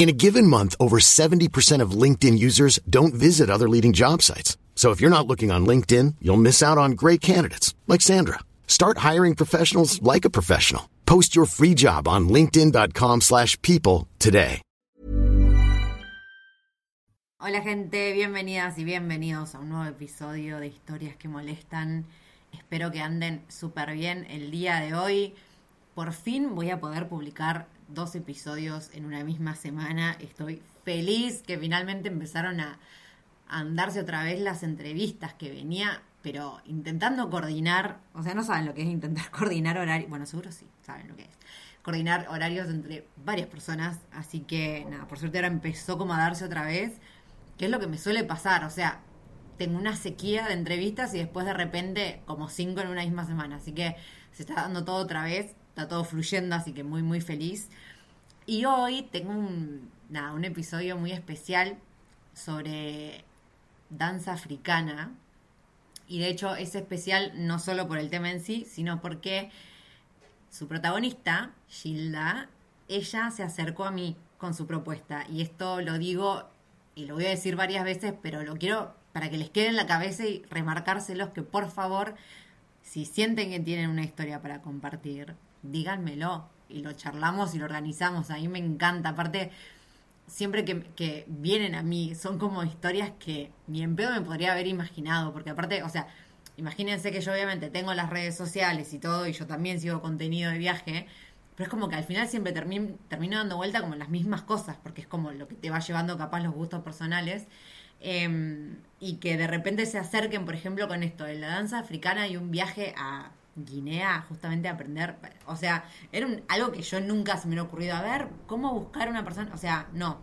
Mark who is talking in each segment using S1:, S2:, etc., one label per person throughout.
S1: In a given month, over 70% of LinkedIn users don't visit other leading job sites. So if you're not looking on LinkedIn, you'll miss out on great candidates like Sandra. Start hiring professionals like a professional. Post your free job on linkedin.com/people today.
S2: Hola gente, bienvenidas y bienvenidos a un nuevo episodio de Historias que molestan. Espero que anden súper bien el día de hoy. Por fin voy a poder publicar dos episodios en una misma semana. Estoy feliz que finalmente empezaron a andarse otra vez las entrevistas que venía, pero intentando coordinar, o sea, no saben lo que es intentar coordinar horarios, bueno, seguro sí, saben lo que es. Coordinar horarios entre varias personas, así que nada, por suerte ahora empezó como a darse otra vez, que es lo que me suele pasar, o sea, tengo una sequía de entrevistas y después de repente como cinco en una misma semana, así que se está dando todo otra vez está todo fluyendo, así que muy, muy feliz. Y hoy tengo un, nada, un episodio muy especial sobre danza africana. Y de hecho es especial no solo por el tema en sí, sino porque su protagonista, Gilda, ella se acercó a mí con su propuesta. Y esto lo digo y lo voy a decir varias veces, pero lo quiero para que les quede en la cabeza y remarcárselos que por favor, si sienten que tienen una historia para compartir, díganmelo y lo charlamos y lo organizamos. A mí me encanta. Aparte, siempre que, vienen a mí, son como historias que ni en pedo me podría haber imaginado. Porque aparte, o sea, imagínense que yo obviamente tengo las redes sociales y todo, y yo también sigo contenido de viaje. Pero es como que al final siempre termino, termino dando vuelta como las mismas cosas, porque es como lo que te va llevando capaz los gustos personales. Em, y que de repente se acerquen, por ejemplo, con esto de la danza africana y un viaje a Guinea justamente aprender, o sea, era algo que yo nunca se me hubiera ocurrido a ver, cómo buscar una persona, o sea, no.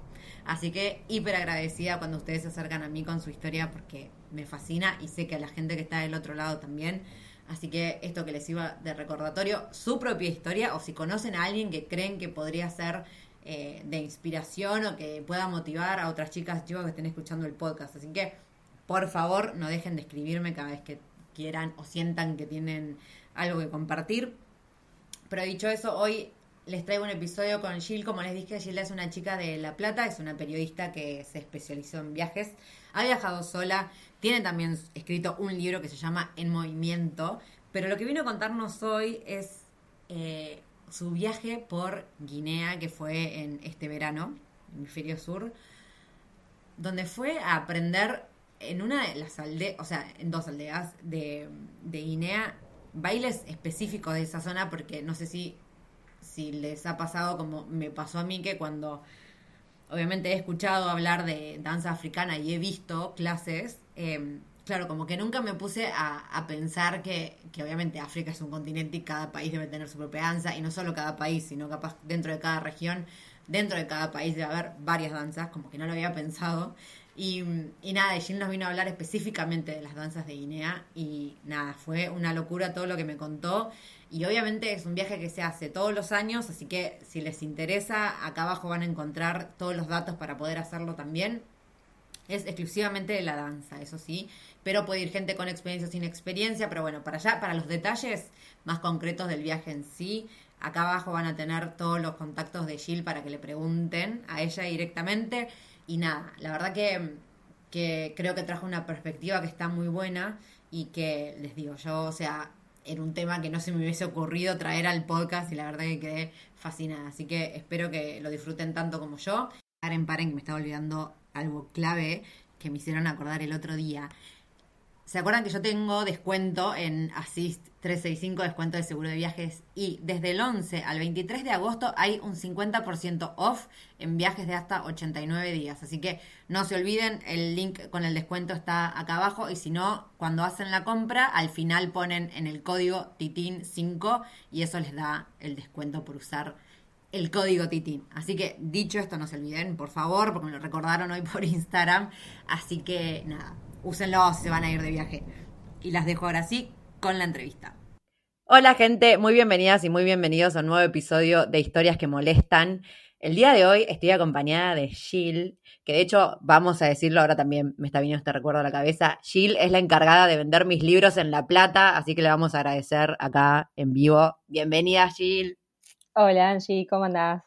S2: Así que hiper agradecida cuando ustedes se acercan a mí con su historia porque me fascina y sé que a la gente que está del otro lado también. Así que esto que les iba de recordatorio, su propia historia o si conocen a alguien que creen que podría ser eh, de inspiración o que pueda motivar a otras chicas chicos que estén escuchando el podcast. Así que, por favor, no dejen de escribirme cada vez que quieran o sientan que tienen algo que compartir. Pero dicho eso, hoy les traigo un episodio con Jill. Como les dije, Jill es una chica de La Plata, es una periodista que se especializó en viajes. Ha viajado sola, tiene también escrito un libro que se llama En Movimiento. Pero lo que vino a contarnos hoy es eh, su viaje por Guinea, que fue en este verano, hemisferio sur, donde fue a aprender en una de las aldeas, o sea, en dos aldeas de, de Guinea, bailes específicos de esa zona, porque no sé si, si les ha pasado como me pasó a mí, que cuando obviamente he escuchado hablar de danza africana y he visto clases, em, claro, como que nunca me puse a, a pensar que, que, obviamente África es un continente y cada país debe tener su propia danza, y no solo cada país, sino capaz dentro de cada región, dentro de cada país debe haber varias danzas, como que no lo había pensado. Y, nada, Jill nos vino a hablar específicamente de las danzas de Guinea y nada, fue una locura todo lo que me contó. Y obviamente es un viaje que se hace todos los años, así que si les interesa, acá abajo van a encontrar todos los datos para poder hacerlo también. Es exclusivamente de la danza, eso sí, pero puede ir gente con experiencia o sin experiencia, pero bueno, para allá, para los detalles más concretos del viaje en sí, acá abajo van a tener todos los contactos de Jill para que le pregunten a ella directamente. Y nada, la verdad que, que creo que trajo una perspectiva que está muy buena y que les digo, yo, o sea, era un tema que no se me hubiese ocurrido traer al podcast y la verdad que quedé fascinada. Así que espero que lo disfruten tanto como yo. Paren, paren, que me estaba olvidando algo clave que me hicieron acordar el otro día. ¿Se acuerdan que yo tengo descuento en Assist 365, descuento de seguro de viajes? Y desde el 11 al 23 de agosto hay un 50% off en viajes de hasta 89 días. Así que no se olviden, el link con el descuento está acá abajo. Y si no, cuando hacen la compra, al final ponen en el código TITIN5 y eso les da el descuento por usar el código Titín. Así que dicho esto, no se olviden, por favor, porque me lo recordaron hoy por Instagram. Así que nada, úsenlo, se van a ir de viaje. Y las dejo ahora sí con la entrevista. Hola gente, muy bienvenidas y muy bienvenidos a un nuevo episodio de Historias que Molestan. El día de hoy estoy acompañada de Jill, que de hecho, vamos a decirlo, ahora también me está viniendo este recuerdo a la cabeza. Jill es la encargada de vender mis libros en La Plata, así que le vamos a agradecer acá en vivo. Bienvenida, Jill.
S3: Hola, Angie, ¿cómo andás?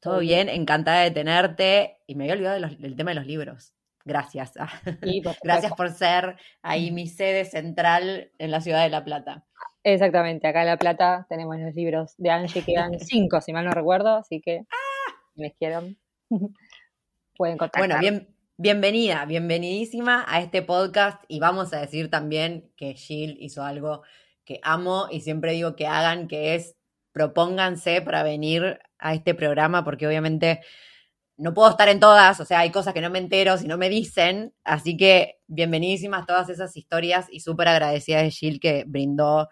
S2: Todo bien, encantada de tenerte. Y me había olvidado del tema de los libros. Gracias. Gracias por ser ahí mi sede central en la ciudad de La Plata.
S3: Exactamente, acá en La Plata tenemos los libros de Angie, que dan cinco, si mal no recuerdo, así que si les quieren, pueden contactar.
S2: Bueno, bien, bienvenida, bienvenidísima a este podcast y vamos a decir también que Jill hizo algo que amo y siempre digo que hagan, que es propónganse para venir a este programa, porque obviamente no puedo estar en todas, o sea, hay cosas que no me entero si no me dicen, así que bienvenidísimas todas esas historias y súper agradecida de Jill que brindó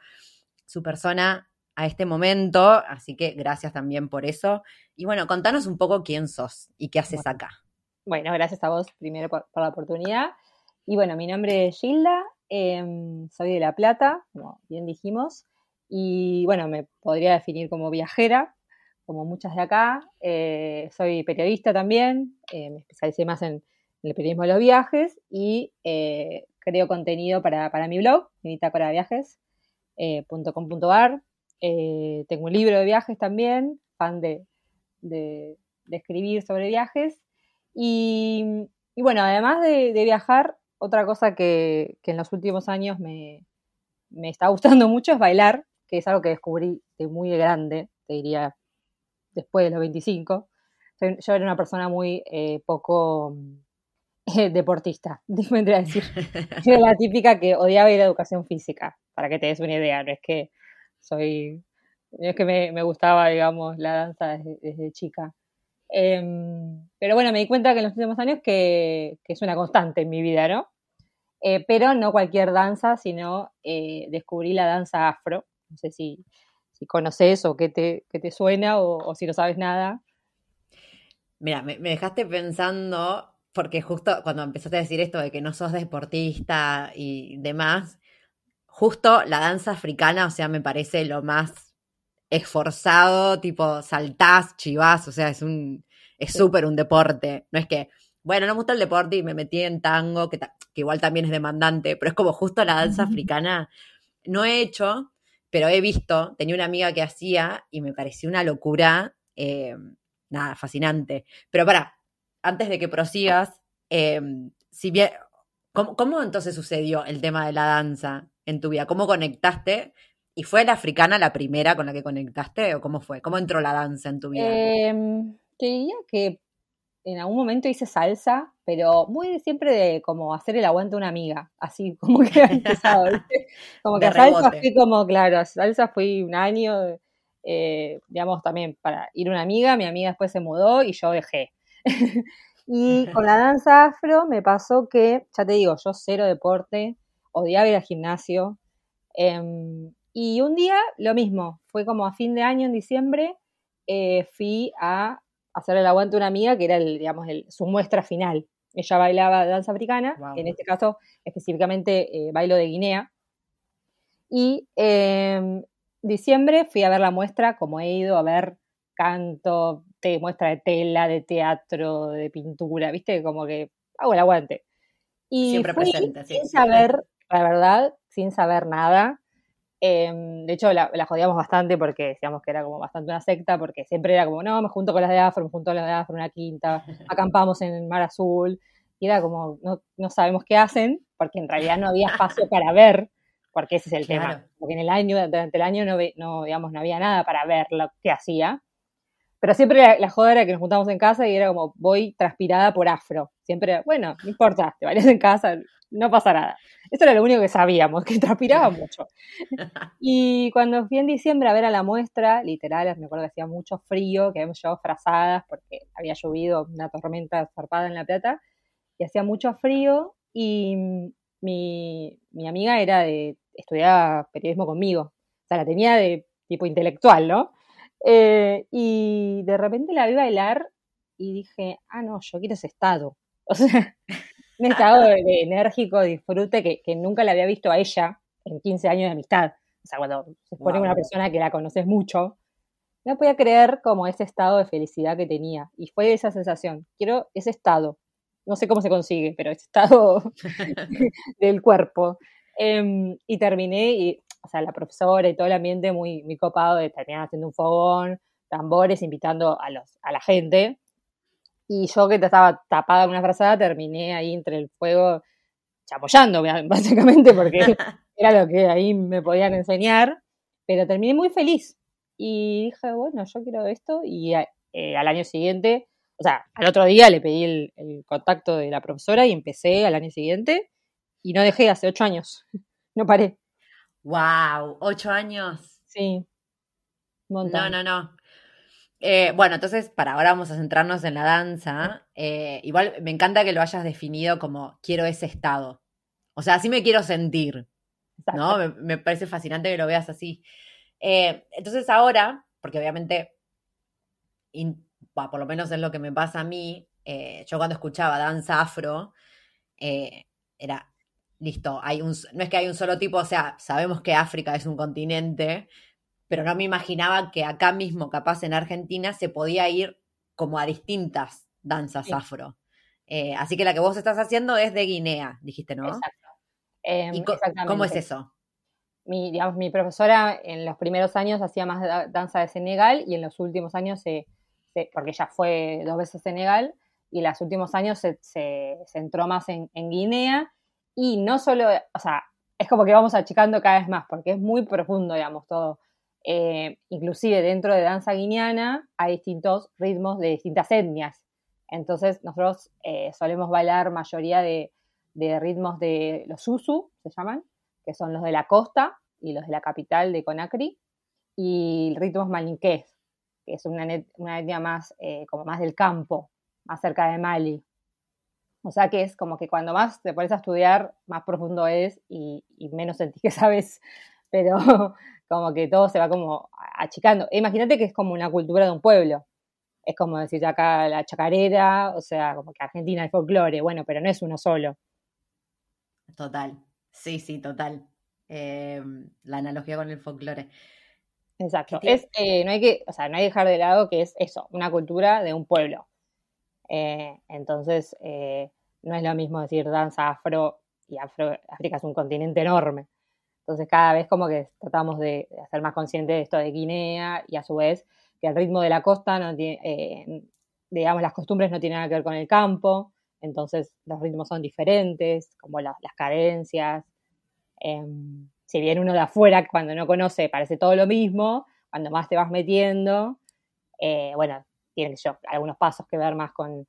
S2: su persona a este momento, así que gracias también por eso. Y bueno, contanos un poco quién sos y qué haces acá.
S3: Bueno, gracias a vos primero por, la oportunidad. Y bueno, mi nombre es Gilda, em, soy de La Plata, como bien dijimos, y bueno, me podría definir como viajera, como muchas de acá. Eh, soy periodista también, eh, me especialicé más en, el periodismo de los viajes y eh, creo contenido para, para mi blog, viajes eh, .com.ar. Eh, tengo un libro de viajes también, fan de, de, escribir sobre viajes. Y, bueno, además de, viajar, otra cosa que, en los últimos años me, me, está gustando mucho es bailar, que es algo que descubrí de muy grande, te diría, después de los 25. Yo era una persona muy eh, poco deportista, vendría a decir. Era la típica que odiaba ir a educación física para que te des una idea, no es que soy, no es que me, gustaba, digamos, la danza desde, chica. Em, pero bueno, me di cuenta que en los últimos años que, es una constante en mi vida, ¿no? Eh, pero no cualquier danza, sino eh, descubrí la danza afro. No sé si, si conoces o qué te, te suena o, si no sabes nada.
S2: Mira, me, me, dejaste pensando, porque justo cuando empezaste a decir esto de que no sos deportista y demás, justo la danza africana, o sea, me parece lo más esforzado, tipo saltás, chivás, o sea, es un, es súper un deporte. No es que, bueno, no me gusta el deporte y me metí en tango, que, igual también es demandante, pero es como justo la danza africana. No he hecho, pero he visto, tenía una amiga que hacía y me pareció una locura, eh, nada, fascinante. Pero para, antes de que prosigas, eh, si bien, ¿cómo, ¿cómo entonces sucedió el tema de la danza? en tu vida? ¿Cómo conectaste? ¿Y fue la africana la primera con la que conectaste o cómo fue? ¿Cómo entró la danza en tu vida?
S3: Eh, te diría que en algún momento hice salsa, pero muy siempre de como hacer el aguante a una amiga, así como que ha empezado, Como que a salsa fui como, claro, a salsa fui un año, eh, digamos, también para ir una amiga, mi amiga después se mudó y yo dejé. y con la danza afro me pasó que, ya te digo, yo cero deporte, odiaba ir al gimnasio. Em, y un día lo mismo, fue como a fin de año, en diciembre, eh, fui a hacer el aguante a una amiga que era el, digamos, su muestra final. Ella bailaba danza africana, en este caso específicamente eh, bailo de Guinea. Y en em, diciembre fui a ver la muestra, como he ido a ver canto, te, muestra de tela, de teatro, de pintura, viste, como que hago el aguante. Y Siempre presente, sin saber la verdad, sin saber nada. Em, de hecho, la, jodíamos bastante porque decíamos que era como bastante una secta, porque siempre era como, no, me junto con las de Afro, me junto con las de Afro, una quinta, acampamos en el Mar Azul, y era como, no, no sabemos qué hacen, porque en realidad no había espacio para ver, porque ese es el tema. Porque en el año, durante el año no, no, digamos, no había nada para ver lo que hacía. Pero siempre la, la, joda era que nos juntamos en casa y era como, voy transpirada por afro. Siempre, bueno, no importa, te vayas en casa, no pasa nada. Eso era lo único que sabíamos, que transpiraba mucho. Y cuando fui en diciembre a ver a la muestra, literal, me acuerdo que hacía mucho frío, que habíamos llevado frazadas porque había llovido una tormenta zarpada en La Plata, y hacía mucho frío, y mi, mi amiga era de, estudiaba periodismo conmigo, o sea, la tenía de tipo intelectual, ¿no? Eh, y de repente la vi bailar y dije, ah, no, yo quiero ese estado. O sea, un estado de, enérgico disfrute que, que, nunca la había visto a ella en 15 años de amistad. O sea, cuando se pone una persona que la conoces mucho, no podía creer como ese estado de felicidad que tenía. Y fue esa sensación. Quiero ese estado. No sé cómo se consigue, pero ese estado del cuerpo. Em, y terminé, y, o sea, la profesora y todo el ambiente muy, muy copado de terminar haciendo un fogón, tambores, invitando a, los, a la gente. Y yo que estaba tapada en una frazada, terminé ahí entre el fuego chapollando, básicamente, porque era lo que ahí me podían enseñar. Pero terminé muy feliz, y dije, bueno, yo quiero esto y eh, al año siguiente, o sea, al otro día le pedí el, contacto de la profesora y empecé al año siguiente y no dejé hace ocho años, no paré.
S2: ¡Wow! ¿Ocho años?
S3: Sí.
S2: No, no, no. Eh, bueno, entonces, para ahora vamos a centrarnos en la danza. Eh, igual me encanta que lo hayas definido como quiero ese estado. O sea, así me quiero sentir. ¿No? Me, me, parece fascinante que lo veas así. Eh, entonces ahora, porque obviamente, por lo menos es lo que me pasa a mí, yo cuando escuchaba danza afro, era, listo, hay un, no es que hay un solo tipo, o sea, sabemos que África es un continente, pero no me imaginaba que acá mismo, capaz en Argentina, se podía ir como a distintas danzas afro. así que la que vos estás haciendo es de Guinea, dijiste, ¿no?
S3: Exacto.
S2: ¿Y cómo es eso?
S3: mi, digamos, mi profesora en los primeros años hacía más danza de Senegal y en los últimos años, se, porque ella fue dos veces Senegal, y en los últimos años se, se centró más en, Guinea y no solo, o sea, es como que vamos achicando cada vez más porque es muy profundo, digamos, todo. Eh, inclusive dentro de danza guineana hay distintos ritmos de distintas etnias. Entonces nosotros eh, solemos bailar mayoría de, de ritmos de los susu, se llaman, que son los de la costa y los de la capital de Conakry, y ritmos malinqués, que es una, una etnia más, eh, como más del campo, más cerca de Mali. O sea que es como que cuando más te pones a estudiar, más profundo es y, menos sentís que sabes, pero como que todo se va como achicando. Imagínate que es como una cultura de un pueblo. Es como decir acá la chacarera, o sea, como que Argentina es folclore, bueno, pero no es uno solo.
S2: Total. Sí, sí, total. Em, la analogía con el folclore.
S3: Exacto. Es, eh, no hay que, o sea, no hay que dejar de lado que es eso, una cultura de un pueblo. Eh, entonces, eh, no es lo mismo decir danza afro y afro, África es un continente enorme. Entonces, cada vez como que tratamos de, hacer más consciente de esto de Guinea y a su vez que el ritmo de la costa no tiene, digamos, las costumbres no tienen nada que ver con el campo entonces los ritmos son diferentes, como las cadencias. Em, si bien uno de afuera, cuando no conoce, parece todo lo mismo, cuando más te vas metiendo, eh, bueno, tiene algunos pasos que ver más con,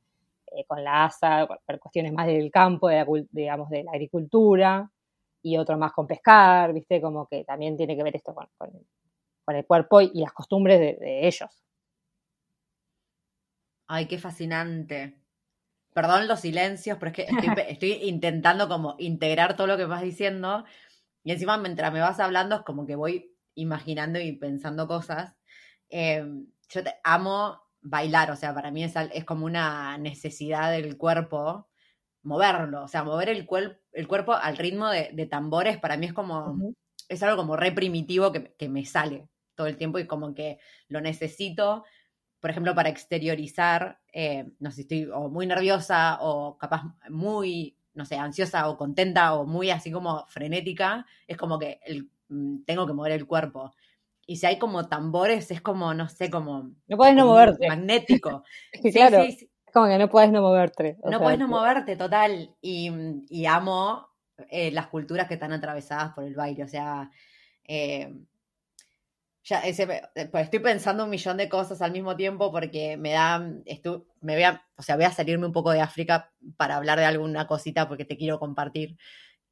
S3: eh, con la ASA, por cuestiones más del campo, de la, digamos, de la agricultura, y otro más con pescar, ¿viste? Como que también tiene que ver esto con, el cuerpo y, las costumbres de ellos.
S2: Ay, qué fascinante. Perdón los silencios, pero es que estoy, intentando como integrar todo lo que vas diciendo y encima mientras me vas hablando es como que voy imaginando y pensando cosas. Em, yo te amo bailar, o sea, para mí es, es como una necesidad del cuerpo moverlo, o sea, mover el, el cuerpo al ritmo de, tambores, para mí es como, es algo como re primitivo que, que, me sale todo el tiempo y como que lo necesito por ejemplo, para exteriorizar, eh, no sé, estoy o muy nerviosa o capaz muy, no sé, ansiosa o contenta o muy así como frenética, es como que mm, tengo que mover el cuerpo. Y si hay como tambores, es como, no sé, como...
S3: No puedes no moverte.
S2: Magnético.
S3: claro, es como que no puedes no moverte.
S2: No puedes no moverte, total. Y, amo eh, las culturas que están atravesadas por el baile. O sea, eh, ya ese, eh, pues estoy pensando un millón de cosas al mismo tiempo porque me da, me voy a, o sea, voy a salirme un poco de África para hablar de alguna cosita porque te quiero compartir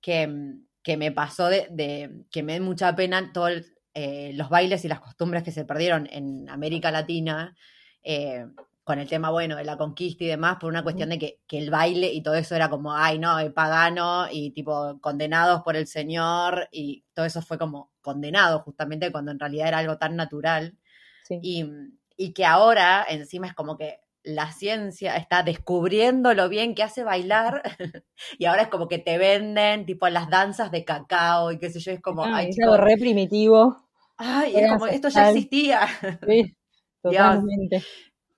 S2: que, que me pasó de, que me da mucha pena todos eh, los bailes y las costumbres que se perdieron en América Latina. Eh, con el tema, bueno, de la conquista y demás, por una cuestión de que, el baile y todo eso era como, ay, no, el pagano y tipo condenados por el Señor y todo eso fue como condenado justamente cuando en realidad era algo tan natural. Y, y que ahora encima es como que la ciencia está descubriendo lo bien que hace bailar y ahora es como que te venden tipo las danzas de cacao y qué sé yo, es como...
S3: ay, es algo re primitivo.
S2: Ay, es como, esto ya existía.
S3: Sí, totalmente.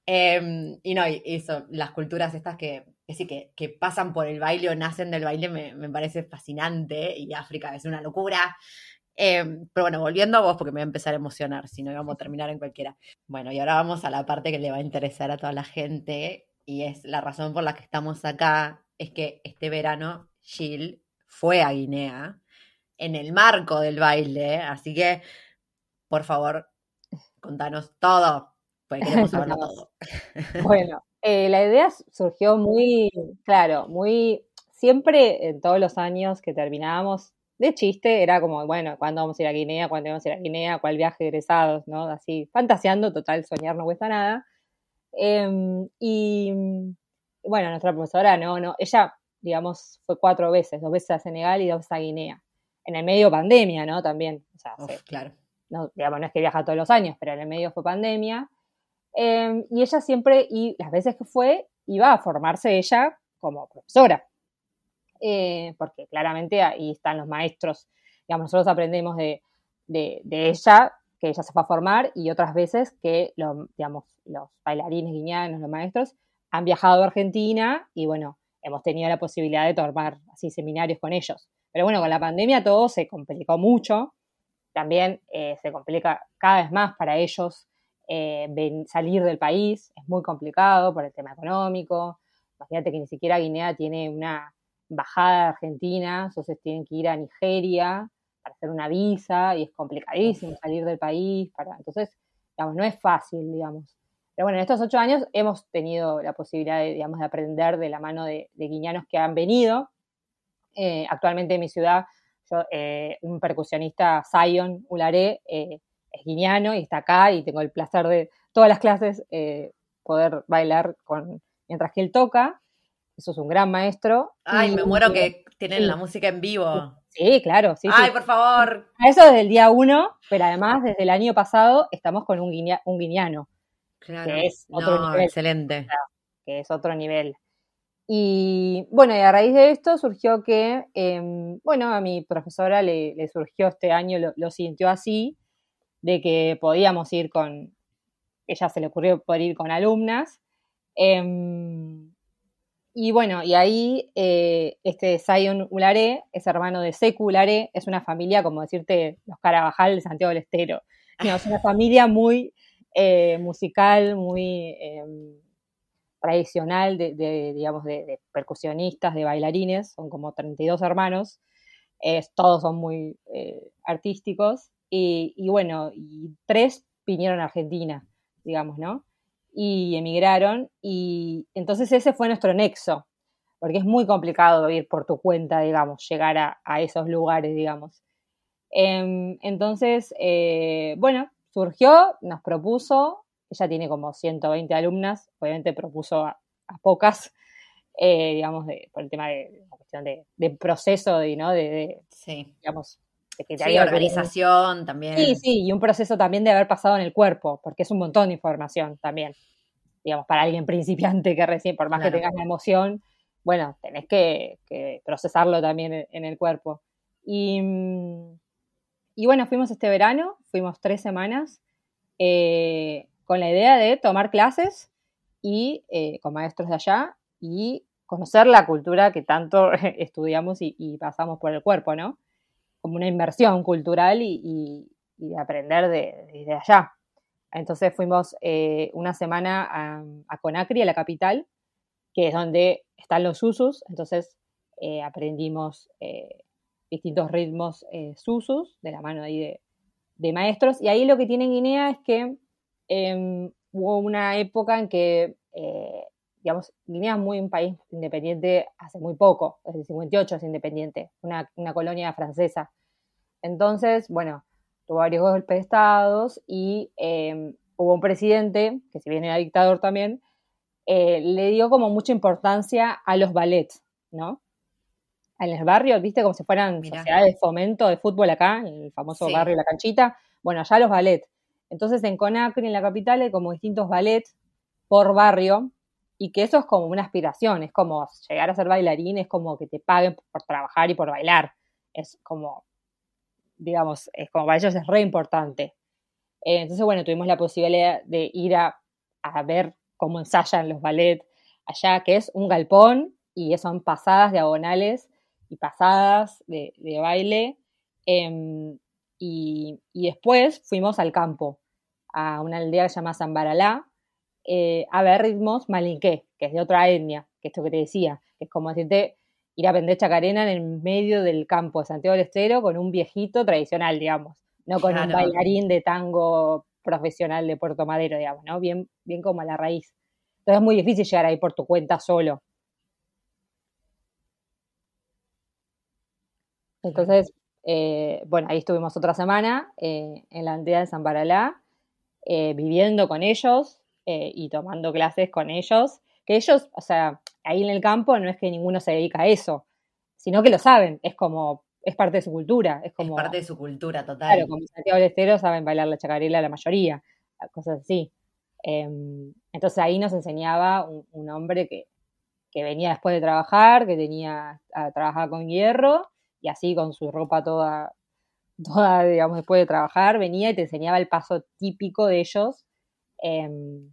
S2: Em, y no, y eso, las culturas estas que, que sí, que, que, pasan por el baile o nacen del baile me, me parece fascinante y África es una locura. Em, pero bueno, volviendo a vos, porque me voy a empezar a emocionar, si no íbamos a terminar en cualquiera. Bueno, y ahora vamos a la parte que le va a interesar a toda la gente, y es la razón por la que estamos acá, es que este verano Jill fue a Guinea en el marco del baile, así que, por favor, contanos todo, porque queremos saberlo todo.
S3: Bueno, eh, la idea surgió muy, claro, muy, siempre en todos los años que terminábamos de chiste era como, bueno, ¿cuándo vamos a ir a Guinea? ¿Cuándo vamos a ir a Guinea? ¿Cuál viaje egresados? ¿No? Así, fantaseando, total, soñar no cuesta nada. Em, y bueno, nuestra profesora, no, no, ella, digamos, fue cuatro veces, dos veces a Senegal y dos veces a Guinea. En el medio pandemia, ¿no? También, o sea,
S2: claro.
S3: No, digamos, no es que viaja todos los años, pero en el medio fue pandemia. Em, y ella siempre, y las veces que fue, iba a formarse ella como profesora. Eh, porque claramente ahí están los maestros. Digamos, nosotros aprendemos de, ella, que ella se fue a formar, y otras veces que digamos, los bailarines guiñanos, los maestros, han viajado a Argentina y bueno, hemos tenido la posibilidad de tomar así seminarios con ellos. Pero bueno, con la pandemia todo se complicó mucho. También eh, se complica cada vez más para ellos eh, salir del país. Es muy complicado por el tema económico. Imagínate que ni siquiera Guinea tiene una bajada de Argentina, entonces tienen que ir a Nigeria para hacer una visa y es complicadísimo salir del país. Para, entonces, digamos, no es fácil, digamos. Pero bueno, en estos ocho años hemos tenido la posibilidad de, digamos, de aprender de la mano de, guiñanos que han venido. Eh, actualmente en mi ciudad, eh, un percusionista, Zion Ularé, eh, es guiñano y está acá y tengo el placer de todas las clases poder bailar con, mientras que él toca. Eso es un gran maestro.
S2: Ay, me muero que tienen la música en vivo.
S3: Sí, claro, sí.
S2: Ay, por favor.
S3: Eso desde el día uno, pero además desde el año pasado estamos con un, un guineano.
S2: Claro. Que es otro nivel. Excelente.
S3: Que es otro nivel. Y bueno, y a raíz de esto surgió que, em, bueno, a mi profesora le, surgió este año, lo, sintió así, de que podíamos ir con, ella se le ocurrió poder ir con alumnas. Em, y bueno, y ahí eh, este Zion Ularé es hermano de Secu Ularé, es una familia, como decirte, los Carabajal de Santiago del Estero. es una familia muy eh, musical, muy em, tradicional de, digamos, de, percusionistas, de bailarines, son como 32 hermanos, todos son muy eh, artísticos, y, bueno, tres vinieron a Argentina, digamos, ¿no? y emigraron y entonces ese fue nuestro nexo, porque es muy complicado ir por tu cuenta, digamos, llegar a, esos lugares, digamos. Em, entonces, eh, bueno, surgió, nos propuso, ella tiene como 120 alumnas, obviamente propuso a, pocas, eh, digamos, por el tema de la cuestión de, proceso, de, ¿no? De,
S2: sí.
S3: digamos,
S2: de que sí, organización también.
S3: Sí, sí, y un proceso también de haber pasado en el cuerpo, porque es un montón de información también. Digamos, para alguien principiante que recién, por más que tengas la emoción, bueno, tenés que, procesarlo también en, el cuerpo. Y, y, bueno, fuimos este verano, fuimos tres semanas, eh, con la idea de tomar clases y eh, con maestros de allá y conocer la cultura que tanto estudiamos y pasamos por el cuerpo, ¿no? como una inversión cultural y, de aprender de, allá. Entonces fuimos eh, una semana a, Conakry, a la capital, que es donde están los susus, entonces eh, aprendimos distintos ritmos susus de la mano ahí de, maestros. Y ahí lo que tiene Guinea es que em, hubo una época en que, digamos, Guinea es muy un país independiente hace muy poco, desde el 58 es independiente, una, una colonia francesa. Entonces, bueno, tuvo varios golpes de Estado y em, hubo un presidente, que si bien era dictador también, eh, le dio como mucha importancia a los ballets, ¿no? En el barrio, viste, como si fueran sociedades de fomento de fútbol acá, en el famoso barrio La Canchita. Bueno, allá los ballets. Entonces en Conakry, en la capital, hay como distintos ballets por barrio y que eso es como una aspiración, es como llegar a ser bailarín, es como que te paguen por trabajar y por bailar, es como, digamos, es como para ellos es re importante. Eh, entonces, bueno, tuvimos la posibilidad de ir a, ver cómo ensayan los ballets allá, que es un galpón y son pasadas diagonales y pasadas de, baile. Em, y, después fuimos al campo, a una aldea que se llama Zambaralá, eh, a ver ritmos malinqué, que es de otra etnia, que es esto que te decía, que es como decirte ir a aprender chacarena en el medio del campo de Santiago del Estero con un viejito tradicional, digamos, no con un bailarín de tango profesional de Puerto Madero, digamos, ¿no? Bien, bien como a la raíz. Entonces es muy difícil llegar ahí por tu cuenta solo. Entonces, eh, bueno, ahí estuvimos otra semana eh, en la aldea de San Baralá, eh, viviendo con ellos y tomando clases con ellos. Que ellos, o sea, ahí en el campo no es que ninguno se dedica a eso, sino que lo saben, es como, es parte de su cultura. Es como.
S2: parte de su cultura, total.
S3: Claro, como Santiago del Estero saben bailar la chacarela la mayoría, cosas así. Em, entonces ahí nos enseñaba un, hombre que, que, venía después de trabajar, que tenía, a, trabajar con hierro y así con su ropa toda, toda, digamos, después de trabajar, venía y te enseñaba el paso típico de ellos, em,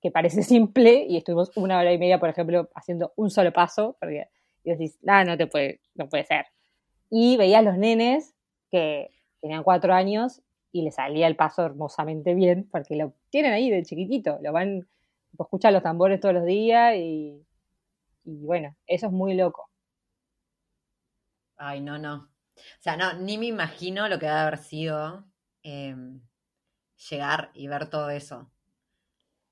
S3: que parece simple, y estuvimos una hora y media, por ejemplo, haciendo un solo paso, porque y decís, ah, no te puede, no puede ser. Y veías los nenes que tenían cuatro años y les salía el paso hermosamente bien, porque lo tienen ahí de chiquitito, lo van, escuchan los tambores todos los días y, y bueno, eso es muy loco.
S2: Ay, no, no. O sea, no, ni me imagino lo que debe haber sido em, llegar y ver todo eso.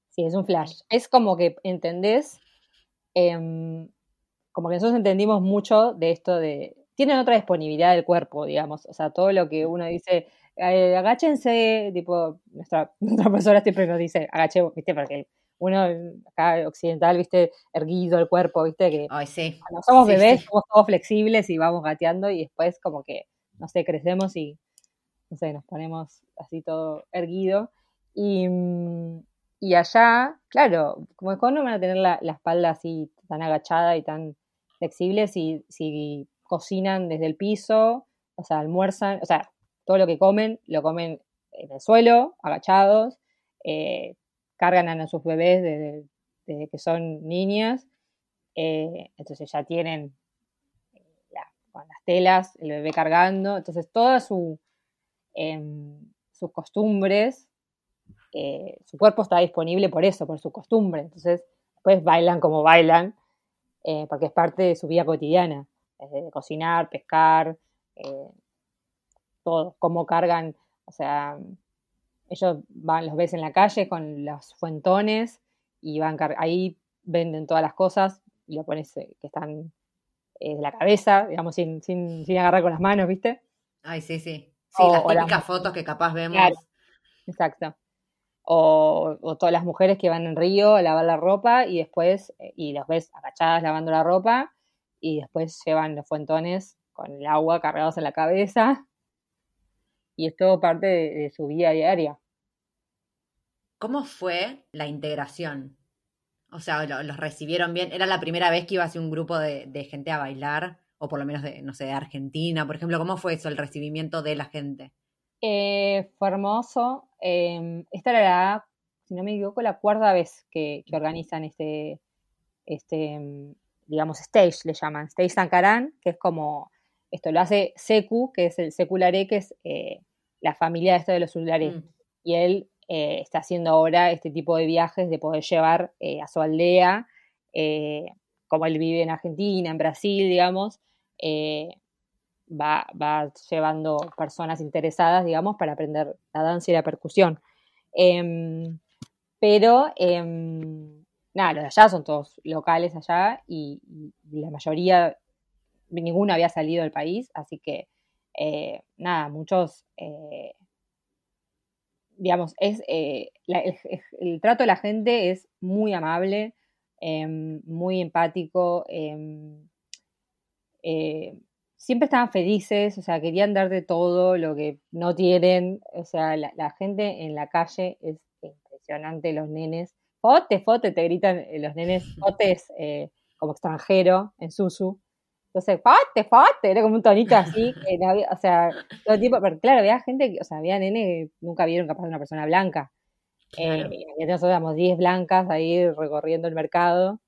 S3: Sí, es un flash. Es como que entendés, em, como que nosotros entendimos mucho de esto de... Tienen otra disponibilidad del cuerpo, digamos. O sea, todo lo que uno dice, eh, agáchense, tipo, nuestra, nuestra profesora siempre nos dice, agachemos, ¿viste? Porque uno acá occidental, viste, erguido el cuerpo, viste, que
S2: Ay, sí.
S3: cuando somos bebés somos todos flexibles y vamos gateando y después como que, no sé, crecemos y, no sé, nos ponemos así todo erguido. Y, y allá, claro, como es no van a tener la, espalda así tan agachada y tan flexible si, si cocinan desde el piso, o sea, almuerzan, o sea, todo lo que comen, lo comen en el suelo, agachados, eh, cargan a sus bebés desde, que son niñas, eh, entonces ya tienen eh, con las telas, el bebé cargando, entonces todas su, em, sus costumbres, eh, su cuerpo está disponible por eso, por su costumbre, entonces después bailan como bailan, porque es parte de su vida cotidiana, cocinar, pescar, todo, cómo cargan, o sea, ellos van, los ves en la calle con los fuentones y van ahí venden todas las cosas y lo pones eh, que están eh, de la cabeza, digamos, sin, sin, sin, agarrar con las manos, ¿viste?
S2: Ay, sí, sí. Sí, las típicas fotos que capaz vemos.
S3: exacto. O, o, todas las mujeres que van en río a lavar la ropa y después, eh, y los ves agachadas lavando la ropa y después llevan los fuentones con el agua cargados en la cabeza y es todo parte de, su vida diaria.
S2: ¿Cómo fue la integración? O sea, ¿los recibieron bien? ¿Era la primera vez que iba hacia un grupo de, gente a bailar? O por lo menos de, no sé, de Argentina, por ejemplo. ¿Cómo fue eso, el recibimiento de la gente?
S3: Eh, fue hermoso. Em, esta era la, si no me equivoco, la cuarta vez que, organizan este, este, em, digamos, stage, le llaman, stage Sankarán, que es como, esto lo hace Secu, que es el secularé, que es eh, la familia de esto de los celulares. Mm. Y él eh, está haciendo ahora este tipo de viajes de poder llevar eh, a su aldea, eh, como él vive en Argentina, en Brasil, digamos, va, va, llevando personas interesadas, digamos, para aprender la danza y la percusión. Em, pero, em, nada, los de allá son todos locales allá y, y la mayoría, ninguno había salido del país, así que eh, nada, muchos, eh, digamos, es, eh, el, trato de la gente es muy amable, em, muy empático, em, siempre estaban felices, o sea, querían dar de todo lo que no tienen, o sea, la, gente en la calle es impresionante, los nenes, fote, fote, te gritan los nenes, fotes eh, como extranjero en Susu, entonces, fote, fote, era como un tonito así, o sea, todo el tiempo, pero claro, había gente, o sea, había nenes que nunca vieron capaz de una persona blanca, eh, nosotros éramos 10 blancas ahí recorriendo el mercado,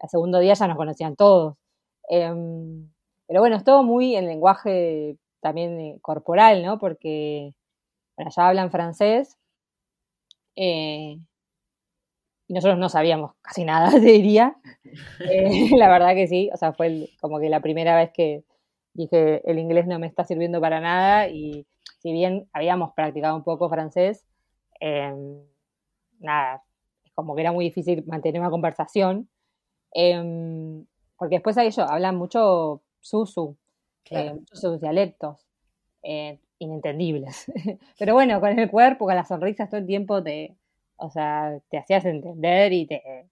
S3: al segundo día ya nos conocían todos. Em, pero bueno, es todo muy en lenguaje también eh, corporal, ¿no? Porque, bueno, ya hablan francés. Eh, y nosotros no sabíamos casi nada, te diría. Eh, la verdad que sí, o sea, fue como que la primera vez que dije, el inglés no me está sirviendo para nada y si bien habíamos practicado un poco francés, em, nada, es como que era muy difícil mantener una conversación, em, porque después a ellos hablan mucho susu, eh, muchos sus dialectos, eh, inentendibles. Pero bueno, con el cuerpo, con las sonrisas, todo el tiempo te, o sea, te hacías entender y te,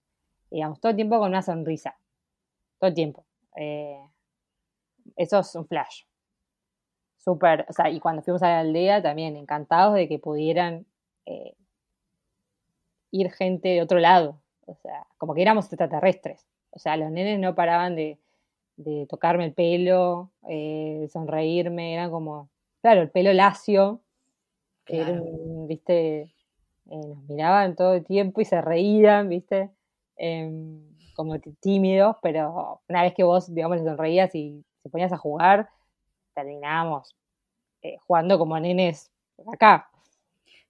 S3: digamos, todo el tiempo con una sonrisa, todo el tiempo. Eh, eso es un flash. Súper, o sea, y cuando fuimos a la aldea también encantados de que pudieran ir gente de otro lado, o sea, como que éramos extraterrestres. O sea, los nenes no paraban de, de tocarme el pelo, eh, sonreírme, era como, claro, el pelo lacio, viste, eh, nos miraban todo el tiempo y se reían, viste, em, como tímidos, pero una vez que vos, digamos, les sonreías y se ponías a jugar, terminábamos eh, jugando como nenes acá.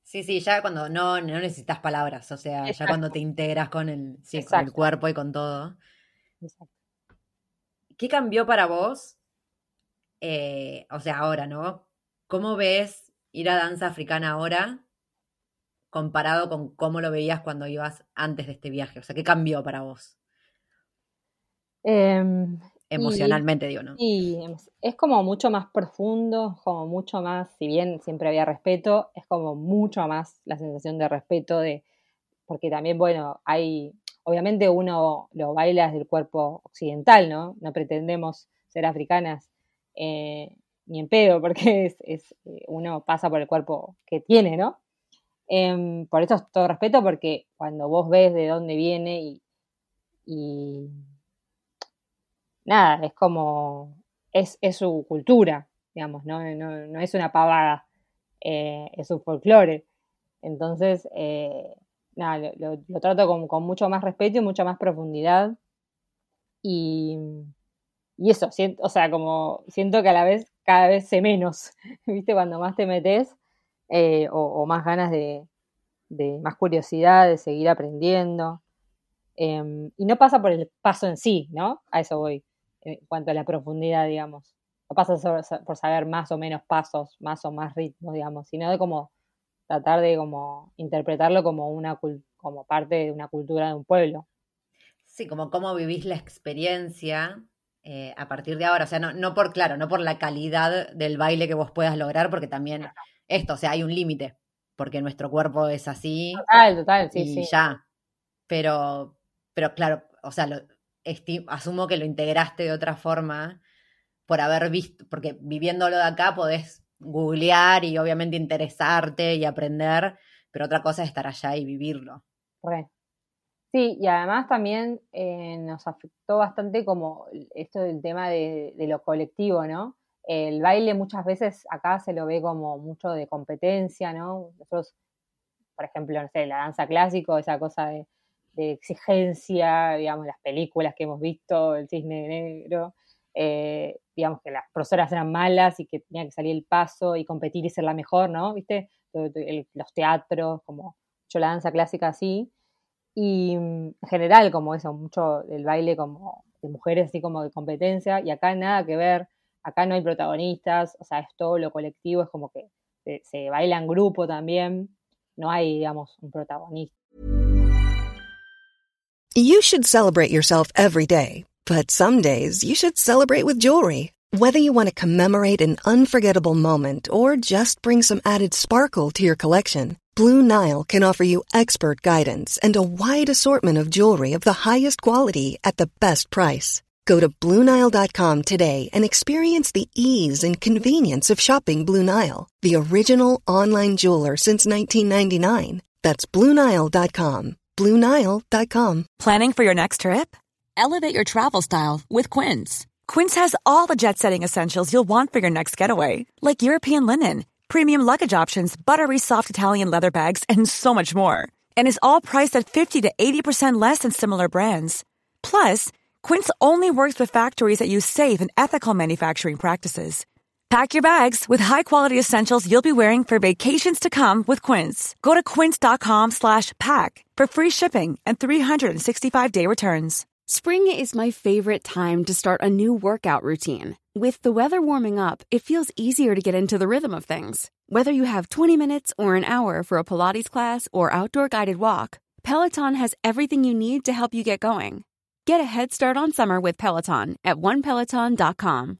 S2: Sí, sí, ya cuando no, no necesitas palabras, o sea, ya cuando te integras con el, sí, con el cuerpo y con todo. Exacto. ¿Qué cambió para vos? Eh, o sea, ahora, ¿no? ¿Cómo ves ir a danza africana ahora comparado con cómo lo veías cuando ibas antes de este viaje? O sea, ¿qué cambió para vos? Em, Emocionalmente, digo, ¿no?
S3: Y es como mucho más profundo, como mucho más, si bien siempre había respeto, es como mucho más la sensación de respeto de, porque también, bueno, hay obviamente uno lo baila desde el cuerpo occidental, ¿no? No pretendemos ser africanas eh, ni en pedo, porque es, eh, uno pasa por el cuerpo que tiene, ¿no? Em, por eso es todo respeto, porque cuando vos ves de dónde viene y, nada, es como, es, su cultura, digamos, ¿no? No, es una pavada, eh, es su folclore. Entonces, nada, lo, trato con, mucho más respeto y mucha más profundidad. Y, y eso, siento, o sea, como siento que a la vez cada vez sé menos, ¿viste? Cuando más te metes eh, o, más ganas de, de, más curiosidad, de seguir aprendiendo. Em, y no pasa por el paso en sí, ¿no? A eso voy, en cuanto a la profundidad, digamos. No pasa por saber más o menos pasos, más o más ritmos, digamos, sino de como tratar de como interpretarlo como una como parte de una cultura de un pueblo.
S2: Sí, como cómo vivís la experiencia eh, a partir de ahora. O sea, no, no por, claro, no por la calidad del baile que vos puedas lograr, porque también esto, o sea, hay un límite, porque nuestro cuerpo es así.
S3: Total, total, sí,
S2: y ya. Pero, pero claro, o sea, lo, asumo que lo integraste de otra forma por haber visto, porque viviéndolo de acá podés googlear y obviamente interesarte y aprender, pero otra cosa es estar allá y vivirlo.
S3: Sí, y además también eh, nos afectó bastante como esto del tema de, lo colectivo, ¿no? El baile muchas veces acá se lo ve como mucho de competencia, ¿no? Nosotros, por ejemplo, no sé, la danza clásico, esa cosa de, exigencia, digamos, las películas que hemos visto, el cisne negro, eh, digamos que las profesoras eran malas y que tenía que salir el paso y competir y ser la mejor, ¿no? ¿Viste? los teatros, como yo la danza clásica así. Y mm, en general, como eso, mucho del baile como de mujeres, así como de competencia, y acá nada que ver, acá no hay protagonistas, o sea, es todo lo colectivo, es como que se, se baila en grupo también, no hay, digamos, un protagonista.
S4: You should celebrate yourself every day. But some days you should celebrate with jewelry. Whether you want to commemorate an unforgettable moment or just bring some added sparkle to your collection, Blue Nile can offer you expert guidance and a wide assortment of jewelry of the highest quality at the best price. Go to Bluenile.com today and experience the ease and convenience of shopping Blue Nile, the original online jeweler since 1999. That's Bluenile.com. Bluenile.com.
S5: Planning for your next trip? Elevate your travel style with Quince. Quince has all the jet setting essentials you'll want for your next getaway, like European linen, premium luggage options, buttery soft Italian leather bags, and so much more. And is all priced at 50 to 80% less than similar brands. Plus, Quince only works with factories that use safe and ethical manufacturing practices. Pack your bags with high-quality essentials you'll be wearing for vacations to come with Quince. Go to quince.com/pack for free shipping and 365-day returns.
S6: Spring is my favorite time to start a new workout routine. With the weather warming up, it feels easier to get into the rhythm of things. Whether you have 20 minutes or an hour for a Pilates class or outdoor guided walk, Peloton has everything you need to help you get going. Get a head start on summer with Peloton at onepeloton.com.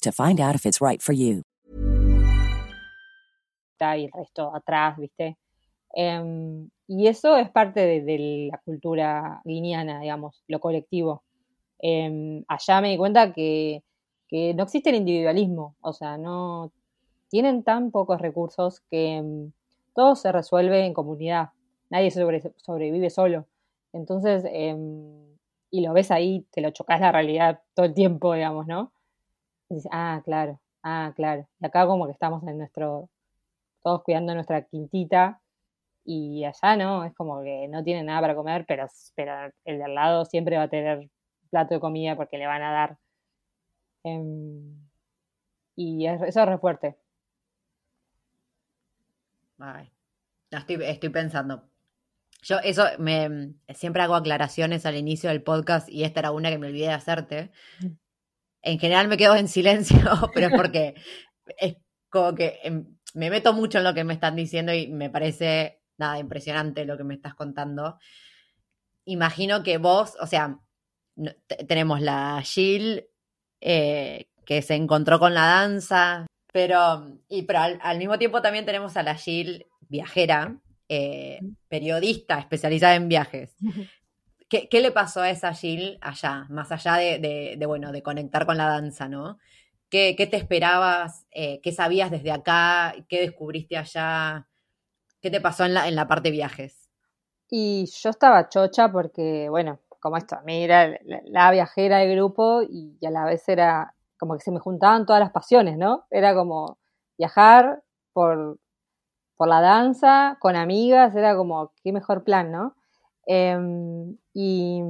S7: to find out if it's right for you.
S3: Y el resto atrás, ¿viste? Em, y eso es parte de, la cultura guineana, digamos, lo colectivo. Em, allá me di cuenta que, no existe el individualismo, o sea, no tienen tan pocos recursos que em, todo se resuelve en comunidad, nadie sobrevive solo. Entonces, y lo ves ahí, te lo chocas la realidad todo el tiempo, digamos, ¿no? Ah, claro, ah, claro. Y acá como que estamos en nuestro, todos cuidando nuestra quintita y allá no, es como que no tiene nada para comer, pero, pero el de al lado siempre va a tener plato de comida porque le van a dar. Em, y eso es re fuerte.
S2: Ay, estoy, estoy pensando. Yo eso me siempre hago aclaraciones al inicio del podcast y esta era una que me olvidé de hacerte. En general me quedo en silencio, pero es porque es como que em, me meto mucho en lo que me están diciendo y me parece nada impresionante lo que me estás contando. Imagino que vos, o sea, tenemos la Jill eh, que se encontró con la danza, pero, y, pero al, mismo tiempo también tenemos a la Jill viajera, eh, periodista especializada en viajes. ¿Qué, le pasó a esa Jill allá, más allá de, bueno, de conectar con la danza, ¿no? ¿Qué, te esperabas? Eh, ¿Qué sabías desde acá? ¿Qué descubriste allá? ¿Qué te pasó en la, en la parte viajes?
S3: Y yo estaba chocha porque, bueno, como esto, a mí era la, viajera del grupo y a la vez era como que se me juntaban todas las pasiones, ¿no? Era como viajar por, por la danza, con amigas, era como, qué mejor plan, ¿no? Em, y,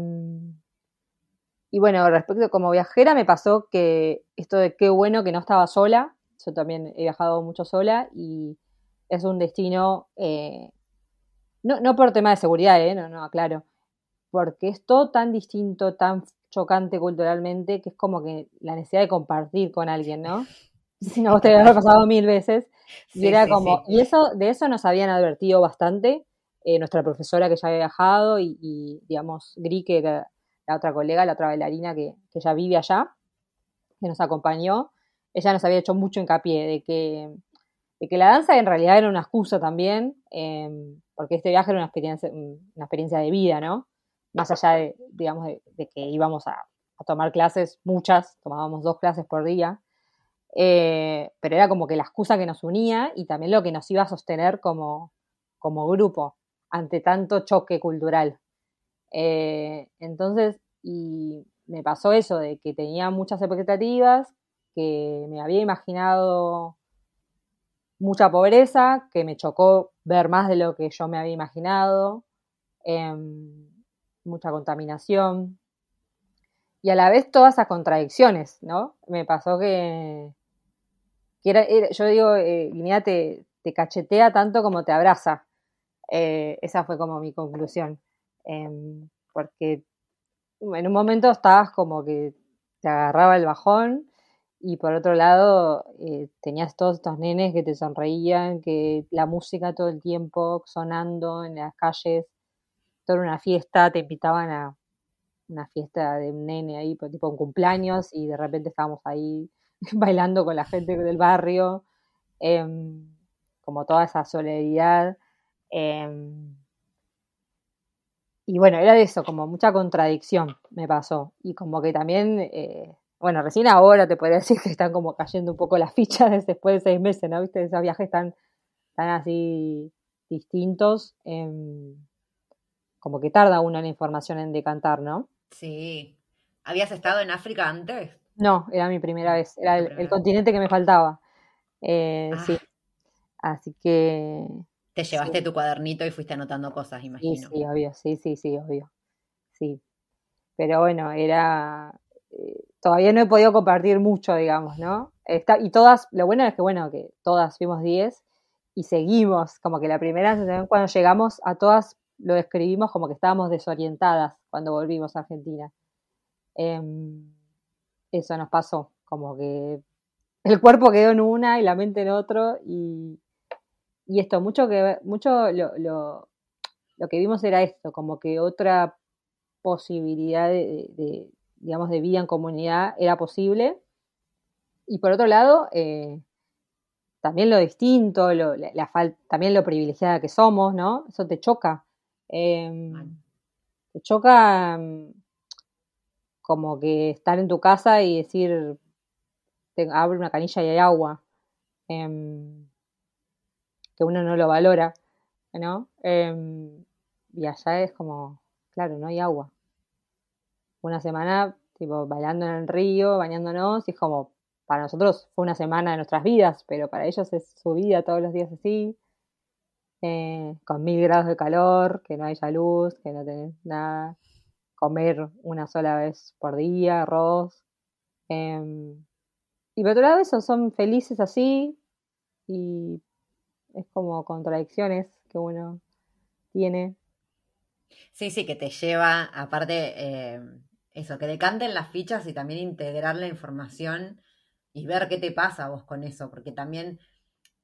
S3: y bueno, respecto como viajera me pasó que esto de qué bueno que no estaba sola, yo también he viajado mucho sola y es un destino, eh, no, no por tema de seguridad, eh, no, no, aclaro, porque es todo tan distinto, tan chocante culturalmente, que es como que la necesidad de compartir con alguien, ¿no? Si no, vos te había pasado mil veces. Y era como, y eso, de eso nos habían advertido bastante, eh, nuestra profesora que ya había viajado y, digamos, Gri, que era la otra colega, la otra bailarina que, ya vive allá, que nos acompañó, ella nos había hecho mucho hincapié de que, de que la danza en realidad era una excusa también, em, porque este viaje era una experiencia, una experiencia de vida, ¿no? Más allá de, digamos, de, que íbamos a, tomar clases, muchas, tomábamos dos clases por día, eh, pero era como que la excusa que nos unía y también lo que nos iba a sostener como, como grupo ante tanto choque cultural. Eh, entonces, y, me pasó eso, de que tenía muchas expectativas, que me había imaginado mucha pobreza, que me chocó ver más de lo que yo me había imaginado, em, mucha contaminación y a la vez todas esas contradicciones, ¿no? Me pasó que, yo digo, eh, te, te, cachetea tanto como te abraza. Eh, esa fue como mi conclusión, em, porque en un momento estabas como que te agarraba el bajón y por otro lado eh, tenías todos estos nenes que te sonreían, que la música todo el tiempo sonando en las calles, toda una fiesta, te invitaban a una fiesta de un nene ahí, pues, tipo un cumpleaños y de repente estábamos ahí bailando con la gente del barrio, em, como toda esa solidaridad. Em, y bueno, era de eso, como mucha contradicción me pasó. Y como que también, eh, bueno, recién ahora te podría decir que están como cayendo un poco las fichas después de seis meses, ¿no? Viste, esos viajes tan, tan así distintos, em, como que tarda uno en la información en decantar, ¿no?
S2: Sí. ¿Habías estado en África antes?
S3: No, era mi primera vez, era el, continente que me faltaba. Eh, sí. Ah. Así que
S2: te llevaste tu cuadernito y fuiste anotando cosas, imagino.
S3: Sí, sí, obvio, sí, sí, sí, obvio. Sí. Pero bueno, era. Eh, todavía no he podido compartir mucho, digamos, ¿no? Está, y todas, lo bueno es que, bueno, que todas fuimos 10 y seguimos, como que la primera cuando llegamos a todas lo describimos como que estábamos desorientadas cuando volvimos a Argentina. Em, eso nos pasó, como que el cuerpo quedó en una y la mente en otro y, y esto, mucho que mucho lo, lo, lo, que vimos era esto, como que otra posibilidad de, digamos, de vida en comunidad era posible. Y por otro lado, eh, también lo distinto, lo, la, también lo privilegiada que somos, ¿no? Eso te choca. Em, te choca mm, como que estar en tu casa y decir, te, abre una canilla y hay agua. Em, que uno no lo valora, ¿no? Em, y allá es como, claro, no hay agua. Una semana, tipo, bailando en el río, bañándonos, y es como, para nosotros fue una semana de nuestras vidas, pero para ellos es su vida todos los días así, eh, con mil grados de calor, que no haya luz, que no tenés nada, comer una sola vez por día, arroz. Em, y por otro lado, son felices así, y es como contradicciones que uno tiene.
S2: Sí, sí, que te lleva, aparte, eh, eso, que decanten las fichas y también integrar la información y ver qué te pasa vos con eso, porque también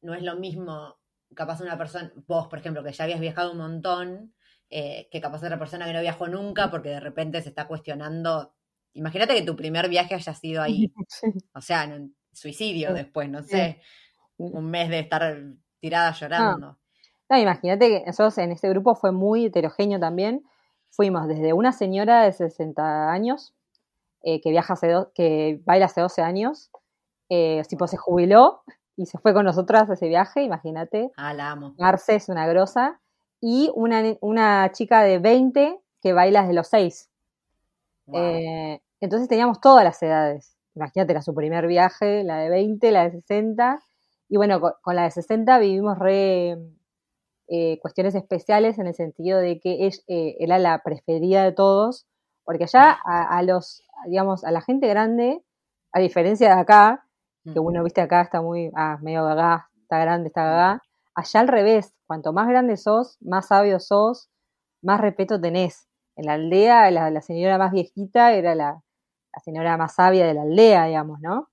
S2: no es lo mismo, capaz una persona, vos, por ejemplo, que ya habías viajado un montón, eh, que capaz otra persona que no viajó nunca porque de repente se está cuestionando. Imagínate que tu primer viaje haya sido ahí. O sea, en suicidio después, no sé, un mes de estar tirada llorando.
S3: No, imagínate que nosotros en este grupo fue muy heterogéneo también. Fuimos desde una señora de 60 años eh, que viaja hace que baila hace 12 años, eh, tipo se jubiló y se fue con nosotras a ese viaje, imagínate.
S2: Ah, la amo.
S3: Marce es una grosa. Y una, una chica de 20 que baila desde los 6. Eh, entonces teníamos todas las edades. Imagínate, era su primer viaje, la de 20, la de 60 y bueno, con, la de 60 vivimos re eh, cuestiones especiales en el sentido de que es, eh, era la preferida de todos, porque allá a, los, digamos, a la gente grande, a diferencia de acá, que uno, viste, acá está muy, ah, medio gaga, está grande, está gaga, allá al revés, cuanto más grande sos, más sabio sos, más respeto tenés. En la aldea, la, señora más viejita era la, señora más sabia de la aldea, digamos, ¿no?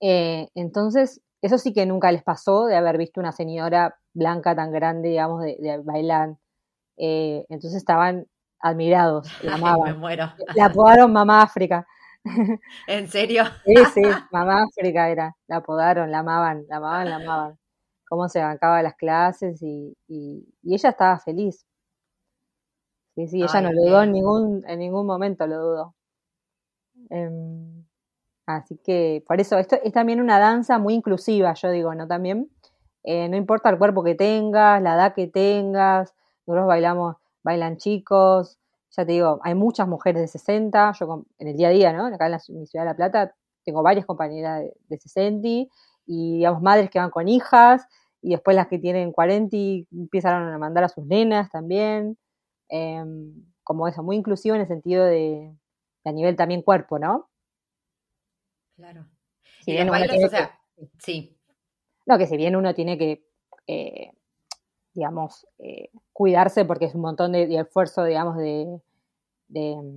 S3: Eh, entonces, eso sí que nunca les pasó de haber visto una señora blanca tan grande, digamos, de, bailar. Eh, entonces estaban admirados, la amaban.
S2: Me muero.
S3: La apodaron Mamá África.
S2: ¿En serio?
S3: Sí, sí, Mamá África era. La apodaron, la amaban, la amaban, la amaban. Cómo se bancaba las clases y, y, ella estaba feliz. Sí, sí, ella no lo dudó en ningún, en ningún momento, lo dudó. Em, Así que por eso esto es también una danza muy inclusiva, yo digo, ¿no? También, eh, no importa el cuerpo que tengas, la edad que tengas, nosotros bailamos, bailan chicos, ya te digo, hay muchas mujeres de 60, yo en el día a día, ¿no? Acá en, la, mi ciudad de La Plata tengo varias compañeras de, 60 y, digamos, madres que van con hijas y después las que tienen 40 y empiezan a mandar a sus nenas también. Em, como eso, muy inclusivo en el sentido de, a nivel también cuerpo, ¿no?
S2: Claro.
S3: y o sea, sí. No, que si bien uno tiene que, eh, digamos, eh, cuidarse porque es un montón de, esfuerzo, digamos, de, digamos,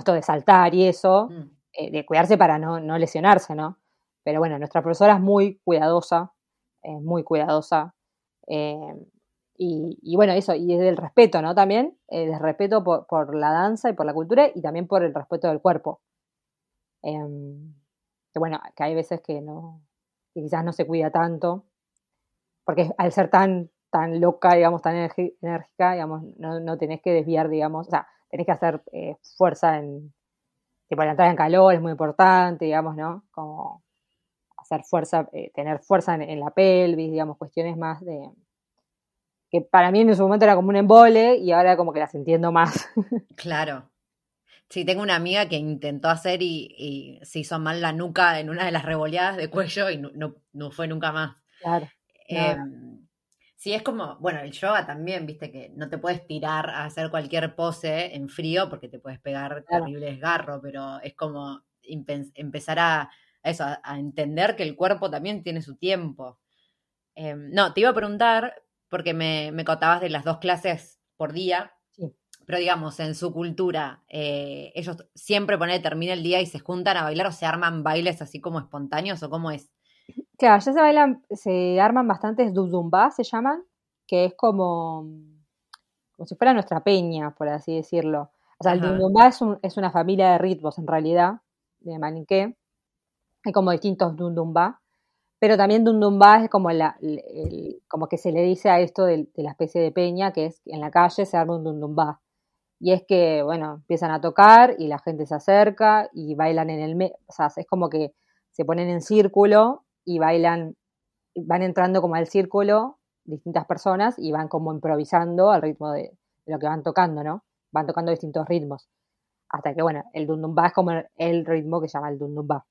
S3: esto de saltar y eso, mm. eh, de cuidarse para no, no, lesionarse, ¿no? Pero bueno, nuestra profesora es muy cuidadosa, es muy cuidadosa. Y, bueno, eso, y es del respeto, ¿no? También, eh, del respeto por, la danza y por la cultura y también por el respeto del cuerpo. Em, que bueno, que hay veces que no, que quizás no se cuida tanto, porque al ser tan, tan loca, digamos, tan enérgica, digamos, no, no tenés que desviar, digamos, o sea, tenés que hacer eh, fuerza en, tipo, la entrada en calor es muy importante, digamos, ¿no? Como hacer fuerza, eh, tener fuerza en la pelvis, digamos, cuestiones más de, que para mí en su momento era como un embole y ahora como que las entiendo más.
S2: Claro. Sí, tengo una amiga que intentó hacer y, se hizo mal la nuca en una de las revoleadas de cuello y no, no, fue nunca más.
S3: Claro.
S2: Em, sí, es como, bueno, el yoga también, viste que no te puedes tirar a hacer cualquier pose en frío porque te puedes pegar terrible desgarro, pero es como empezar a, eso, a, entender que el cuerpo también tiene su tiempo. Em, no, te iba a preguntar, porque me, contabas de las dos clases por día. Pero digamos, en su cultura, eh, ellos siempre ponen, termina el día y se juntan a bailar o se arman bailes así como espontáneos o cómo es.
S3: Claro, ya se bailan, se arman bastantes dudumba, se llaman, que es como, como si fuera nuestra peña, por así decirlo. O sea, el dudumba es, es, una familia de ritmos en realidad, de maniqué. Hay como distintos dundumba. Pero también Dundumba es como, la, como que se le dice a esto de, la especie de peña, que es en la calle se arma un Dundumba. Y es que, bueno, empiezan a tocar y la gente se acerca y bailan en el... o sea, es como que se ponen en círculo y bailan, van entrando como al círculo distintas personas y van como improvisando al ritmo de, lo que van tocando, ¿no? Van tocando distintos ritmos. Hasta que, bueno, el Dundumba es como el ritmo que se llama el Dundumba.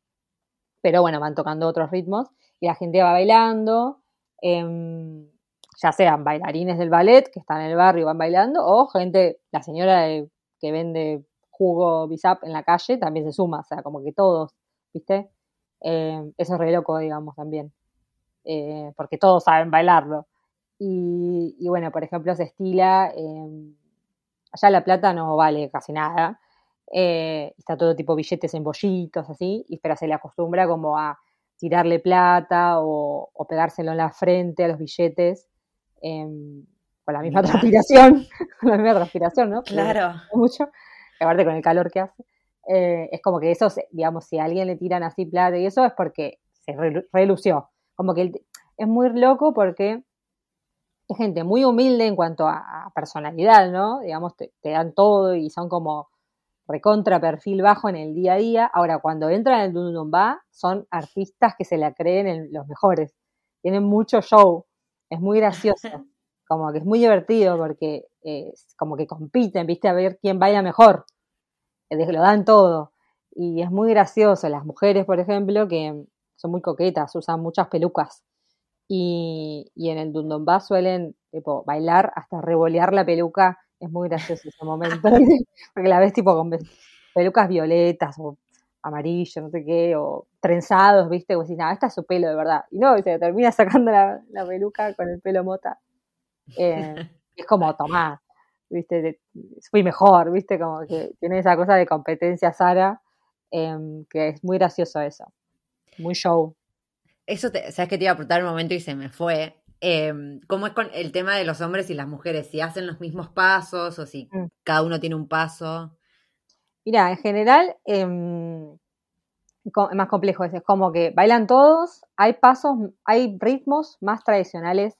S3: Pero bueno, van tocando otros ritmos y la gente va bailando, em, ya sean bailarines del ballet que están en el barrio y van bailando, o gente, la señora que vende jugo bisap en la calle también se suma, o sea, como que todos, ¿viste? Em, eso es re loco, digamos, también, eh, porque todos saben bailarlo. Y, bueno, por ejemplo, se estila, em, allá La Plata no vale casi nada, eh, está todo tipo billetes en bollitos, así, y, pero se le acostumbra como a tirarle plata o, pegárselo en la frente a los billetes em, con la misma transpiración, con la misma transpiración, ¿no?
S2: Claro.
S3: Mucho, aparte con el calor que hace. Eh, es como que eso, digamos, si a alguien le tiran así plata y eso es porque se relució. Como que es muy loco porque es gente muy humilde en cuanto a, personalidad, ¿no? Digamos, te, dan todo y son como recontra perfil bajo en el día a día. Ahora, cuando entran en el Dundumba, son artistas que se la creen en los mejores. Tienen mucho show. Es muy gracioso. Como que es muy divertido porque como que compiten, viste, a ver quién baila mejor. Eh, lo dan todo. Y es muy gracioso. Las mujeres, por ejemplo, que son muy coquetas, usan muchas pelucas. Y, y en el Dundumba suelen tipo, bailar hasta revolear la peluca es muy gracioso ese momento, porque la ves tipo con pelucas violetas o amarillo, no sé qué, o trenzados, ¿viste? O decís, no, esta es su pelo de verdad. Y no, y se termina sacando la, peluca con el pelo mota. Eh, es como, tomá, ¿viste? Fui mejor, ¿viste? Como que tiene esa cosa de competencia Sara, em, que es muy gracioso eso. Muy show.
S2: Eso, te, sabes que te iba a apuntar un momento y se me fue. Eh, ¿Cómo es con el tema de los hombres y las mujeres? ¿Si hacen los mismos pasos o si mm. cada uno tiene un paso?
S3: Mira, en general es más complejo. Es como que bailan todos, hay pasos, hay ritmos más tradicionales,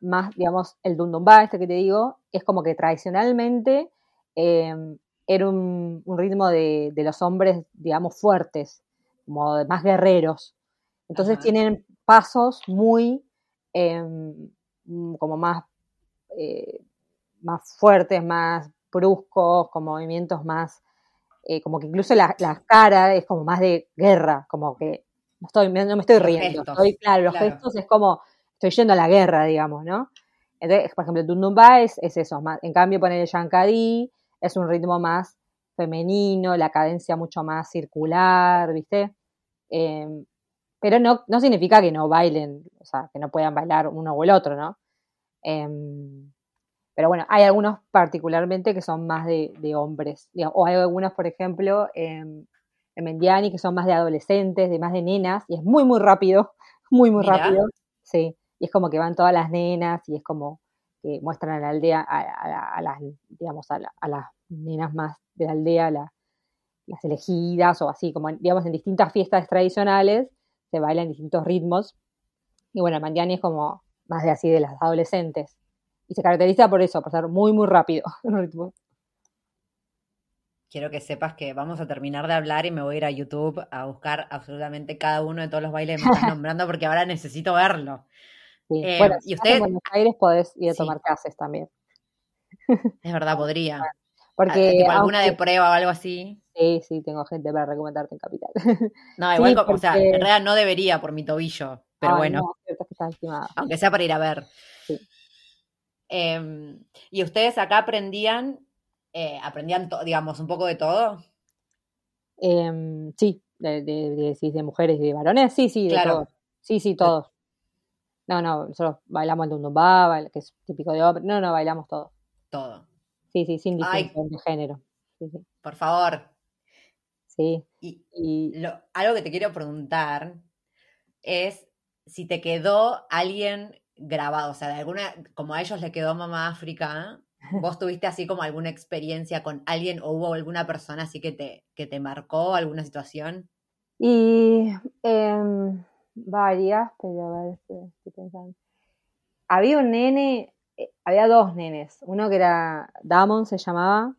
S3: más, digamos, el dundumba, este que te digo, es como que tradicionalmente em, era un, ritmo de, los hombres, digamos, fuertes, como más guerreros. Entonces tienen pasos muy Em, como más, eh, más fuertes, más bruscos, con movimientos más, eh, como que incluso la, cara es como más de guerra, como que no, estoy, no me estoy riendo, estoy, claro, los gestos es como, estoy yendo a la guerra, digamos, ¿no? Entonces, por ejemplo, el Tundumba es, es eso, más, en cambio poner el Yankari es un ritmo más femenino, la cadencia mucho más circular, ¿viste? Em, pero no, no significa que no bailen, o sea, que no puedan bailar uno o el otro, ¿no? Em, pero bueno, hay algunos particularmente que son más de, hombres, o hay algunos, por ejemplo, en, Mendiani que son más de adolescentes, de más de nenas, y es muy, muy rápido, muy, muy rápido, sí, y es como que van todas las nenas y es como que muestran a la aldea, a, las, digamos, a, las nenas más de la aldea, las elegidas o así, como digamos en distintas fiestas tradicionales, se bailan distintos ritmos. Y bueno, Mandiani es como más de así de las adolescentes. Y se caracteriza por eso, por ser muy, muy rápido
S2: Quiero que sepas que vamos a terminar de hablar y me voy a ir a YouTube a buscar absolutamente cada uno de todos los bailes que me están nombrando porque ahora necesito verlo.
S3: Eh, bueno, si y usted en Buenos Aires podés ir a tomar clases también.
S2: Es verdad, podría. Porque ah, alguna de prueba o algo así.
S3: Sí, sí, tengo gente para recomendarte en Capital.
S2: No, igual, o sea, en realidad no debería por mi tobillo, pero bueno. aunque sea para ir a ver. Em, ¿Y ustedes acá aprendían, eh, aprendían, digamos, un poco de todo?
S3: Em, sí, de, de, de, mujeres y de varones, sí, sí, de claro. Sí, sí, todos. No, no, nosotros bailamos el Dundumba, que es típico de hombre. No, no, bailamos todo.
S2: Todo.
S3: Sí, sí, sin distinción de género.
S2: Por favor.
S3: Sí.
S2: Y, algo que te quiero preguntar es si te quedó alguien grabado, o sea, de alguna, como a ellos le quedó Mamá África, ¿vos tuviste así como alguna experiencia con alguien o hubo alguna persona así que te, que te marcó alguna situación?
S3: Y em, varias, pero a ver, estoy pensando. Había un nene, eh, había dos nenes, uno que era Damon se llamaba,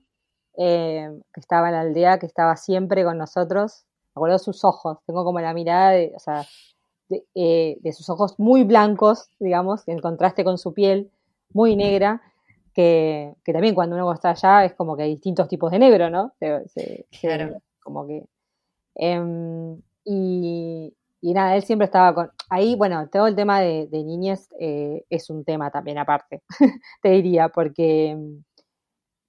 S3: eh, que estaba en la aldea, que estaba siempre con nosotros. Me acuerdo sus ojos, tengo como la mirada de, o sea, eh, de, sus ojos muy blancos, digamos, en contraste con su piel muy negra, que, también cuando uno está allá es como que hay distintos tipos de negro, ¿no?
S2: claro.
S3: como que... Em, y, y nada, él siempre estaba con... Ahí, bueno, todo el tema de, de niñez eh, es un tema también aparte, te diría, porque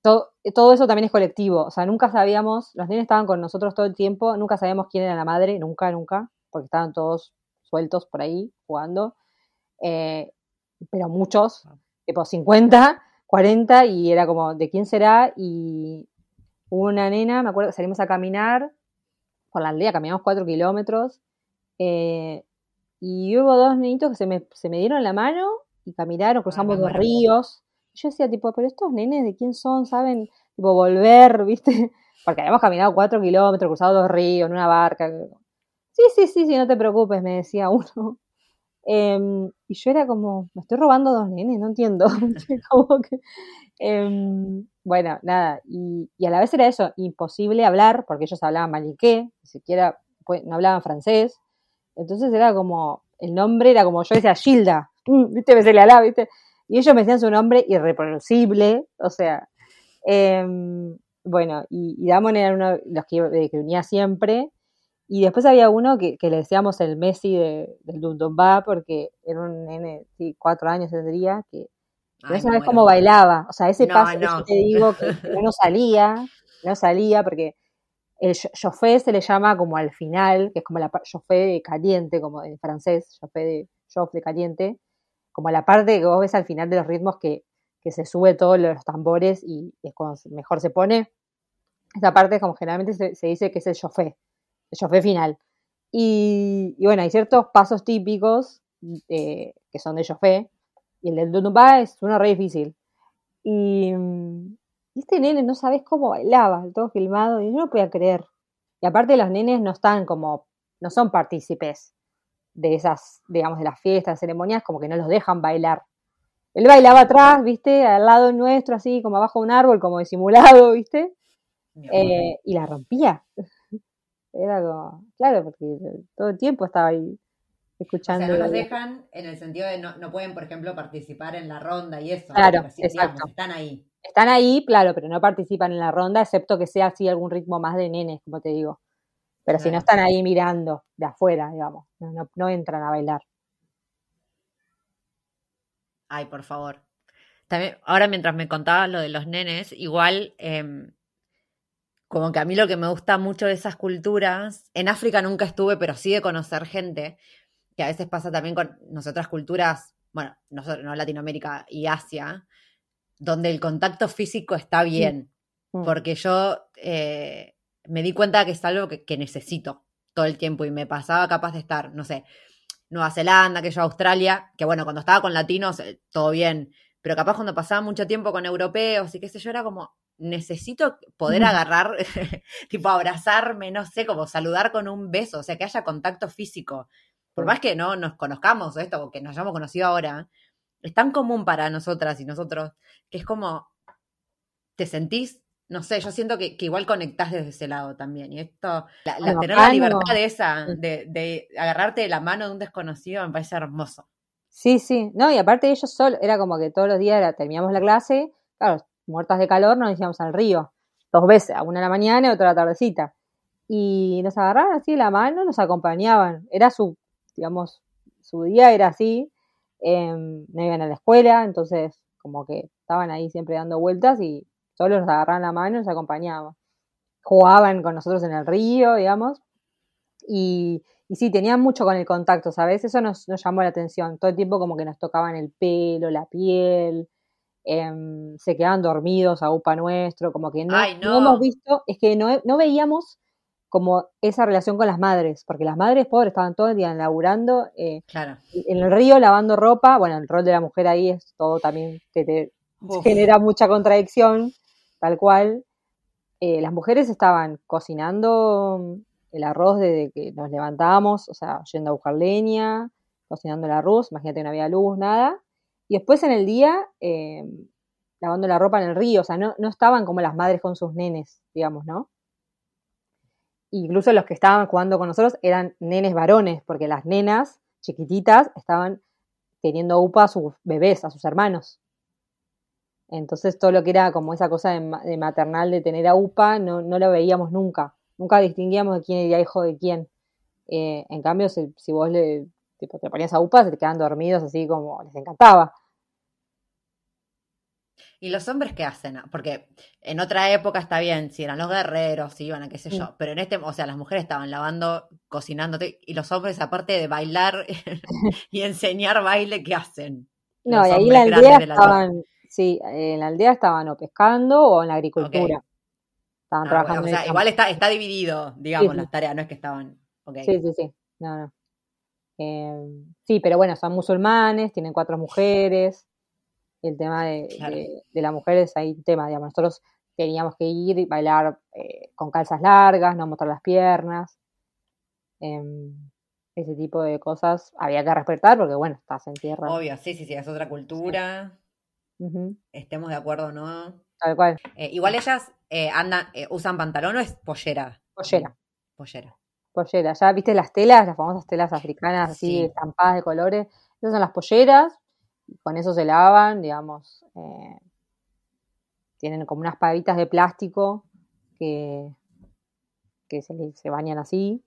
S3: todo, todo, eso también es colectivo. O sea, nunca sabíamos, los niños estaban con nosotros todo el tiempo, nunca sabíamos quién era la madre, nunca, nunca, porque estaban todos sueltos por ahí jugando. Eh, pero muchos, tipo 50, 40, y era como, ¿de quién será? Y hubo una nena, me acuerdo que salimos a caminar por la aldea, caminamos cuatro kilómetros eh, y hubo dos niñitos que se me, se me dieron la mano y caminaron, cruzamos dos ríos. yo decía, tipo, pero estos nenes, ¿de quién son? ¿Saben? Tipo, volver, ¿viste? Porque habíamos caminado cuatro kilómetros, cruzado dos ríos, en una barca. Sí, sí, sí, sí, no te preocupes, me decía uno. Em, y yo era como, me estoy robando dos nenes, no entiendo. como que, em, bueno, nada, y, y, a la vez era eso, imposible hablar, porque ellos hablaban maliqué, ni siquiera pues, no hablaban francés. Entonces era como, el nombre era como, yo decía Gilda, viste, me se le alaba, viste. Y ellos me decían su nombre irreproducible, o sea, em, bueno, y, Damon era uno de los que, que, unía siempre. Y después había uno que, le decíamos el Messi de, del Dundumba, porque era un nene, sí, cuatro años tendría, que, no sabes cómo bailaba. O sea, ese paso, no. te digo, que, no salía, no salía, porque el chauffé se le llama como al final, que es como la chauffé caliente, como en francés, chauffé de de caliente, como la parte que vos ves al final de los ritmos que, se sube todos los tambores y es cuando mejor se pone. Esa parte como generalmente se, dice que es el chauffé, el chauffé final. Y, bueno, hay ciertos pasos típicos eh, que son de chauffé, y el del Dunumba es uno re difícil. Y, y este nene no sabes cómo bailaba, todo filmado, y yo no podía creer. Y aparte los nenes no están como, no son partícipes de esas, digamos, de las fiestas, ceremonias, como que no los dejan bailar. Él bailaba atrás, viste, al lado nuestro, así como abajo de un árbol, como disimulado, viste, eh, y la rompía. Era como, claro, porque todo el tiempo estaba ahí. escuchando.
S2: O sea, no los dejan en el sentido de no, no pueden, por ejemplo, participar en la ronda y eso.
S3: Claro, exacto.
S2: están ahí.
S3: Están ahí, claro, pero no participan en la ronda, excepto que sea así algún ritmo más de nenes, como te digo. Pero si no están ahí mirando de afuera, digamos, no, entran a bailar.
S2: Ay, por favor. También, ahora mientras me contabas lo de los nenes, igual, em, como que a mí lo que me gusta mucho de esas culturas, en África nunca estuve, pero sí de conocer gente, que a veces pasa también con nosotras culturas, bueno, nosotros, no Latinoamérica y Asia, donde el contacto físico está bien. Mm. Porque yo eh, me di cuenta que es algo que, necesito todo el tiempo y me pasaba capaz de estar, no sé, Nueva Zelanda, que yo Australia, que bueno, cuando estaba con latinos, eh, todo bien, pero capaz cuando pasaba mucho tiempo con europeos y qué sé yo, era como, necesito poder agarrar, tipo abrazarme, no sé, como saludar con un beso, o sea, que haya contacto físico. Por más que no nos conozcamos esto, o que nos hayamos conocido ahora, es tan común para nosotras y nosotros que es como, te sentís, no sé, yo siento que, igual conectás desde ese lado también. Y esto, la, tener la libertad de esa, de, de, agarrarte de la mano de un desconocido, me parece hermoso.
S3: Sí, sí, no, y aparte ellos solo, era como que todos los días terminamos la clase, claro, muertas de calor, nos íbamos al río, dos veces, una en la mañana y otra a la tardecita. Y nos agarraban así la mano, nos acompañaban. Era su, digamos, su día era así, Em, no iban a la escuela, entonces como que estaban ahí siempre dando vueltas y solo nos agarraban la mano y nos acompañaban. Jugaban con nosotros en el río, digamos, y, y sí, tenían mucho con el contacto, ¿sabes? Eso nos, llamó la atención. Todo el tiempo como que nos tocaban el pelo, la piel, em, se quedaban dormidos a upa nuestro, como que no, no. hemos visto, es que no, no veíamos como esa relación con las madres, porque las madres pobres estaban todo el día laburando, eh,
S2: claro.
S3: en el río lavando ropa, bueno, el rol de la mujer ahí es todo también que te genera mucha contradicción, tal cual. Eh, las mujeres estaban cocinando el arroz desde que nos levantábamos, o sea, yendo a buscar leña, cocinando el arroz, imagínate no había luz, nada, y después en el día eh, lavando la ropa en el río, o sea, no, no estaban como las madres con sus nenes, digamos, ¿no? incluso los que estaban jugando con nosotros eran nenes varones, porque las nenas chiquititas estaban teniendo upa a sus bebés, a sus hermanos. Entonces todo lo que era como esa cosa de, maternal de tener a UPA no, no, lo veíamos nunca. Nunca distinguíamos de quién era hijo de quién. Eh, en cambio, si, vos le, te ponías a UPA, se te quedaban dormidos así como les encantaba.
S2: ¿Y los hombres qué hacen? Porque en otra época está bien, si eran los guerreros, si iban a qué sé yo, pero en este, o sea, las mujeres estaban lavando, cocinándote, y los hombres, aparte de bailar y enseñar baile, ¿qué hacen?
S3: No, y ahí en la aldea estaban, sí, en la aldea estaban o pescando o en la agricultura. Estaban ah, trabajando.
S2: o sea, igual está, está dividido, digamos, las tareas, no es que estaban.
S3: Sí, sí, sí. No, no. Eh, sí, pero bueno, son musulmanes, tienen cuatro mujeres el tema de, las mujeres, hay un tema, digamos, nosotros teníamos que ir y bailar eh, con calzas largas, no mostrar las piernas, em, ese tipo de cosas había que respetar porque, bueno, estás en tierra.
S2: Obvio, sí, sí, sí, es otra cultura, estemos de acuerdo o no.
S3: Tal cual.
S2: Eh, igual ellas eh, andan, usan pantalón o es pollera.
S3: Pollera.
S2: Pollera.
S3: Pollera, ya viste las telas, las famosas telas africanas así estampadas de colores, esas son las polleras, con eso se lavan, digamos, eh, tienen como unas pavitas de plástico que, que se, bañan así.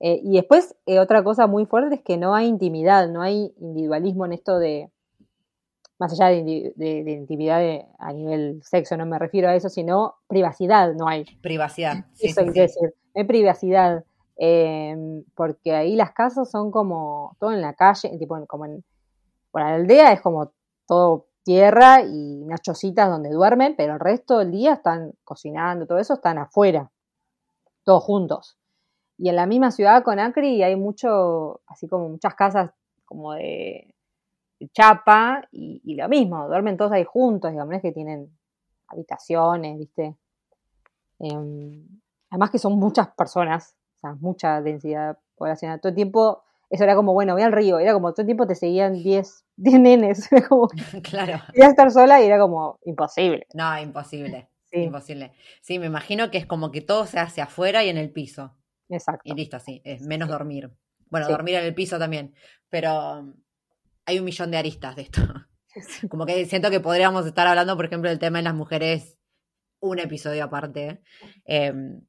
S3: Eh, y después, eh, otra cosa muy fuerte es que no hay intimidad, no hay individualismo en esto de, más allá de, intimidad a nivel sexo, no me refiero a eso, sino privacidad, no hay.
S2: Privacidad.
S3: Sí, eso quiere decir, no hay privacidad, porque ahí las casas son como todo en la calle, tipo como en, bueno, la aldea es como todo tierra y unas chocitas donde duermen, pero el resto del día están cocinando, todo eso están afuera, todos juntos. Y en la misma ciudad con Acri hay mucho, así como muchas casas como de, chapa y, lo mismo, duermen todos ahí juntos, digamos, es que tienen habitaciones, ¿viste? Em, además que son muchas personas, o sea, mucha densidad poblacional. Todo el tiempo eso era como, bueno, voy al río, era como todo el tiempo te seguían 10, 10 nenes, era como,
S2: claro.
S3: Iba a estar sola y era como imposible.
S2: No, imposible, imposible. Sí, me imagino que es como que todo se hace afuera y en el piso.
S3: Exacto.
S2: Y listo, sí, es menos dormir. Bueno, dormir en el piso también, pero hay un millón de aristas de esto. Como que siento que podríamos estar hablando, por ejemplo, del tema de las mujeres, un episodio aparte. Em,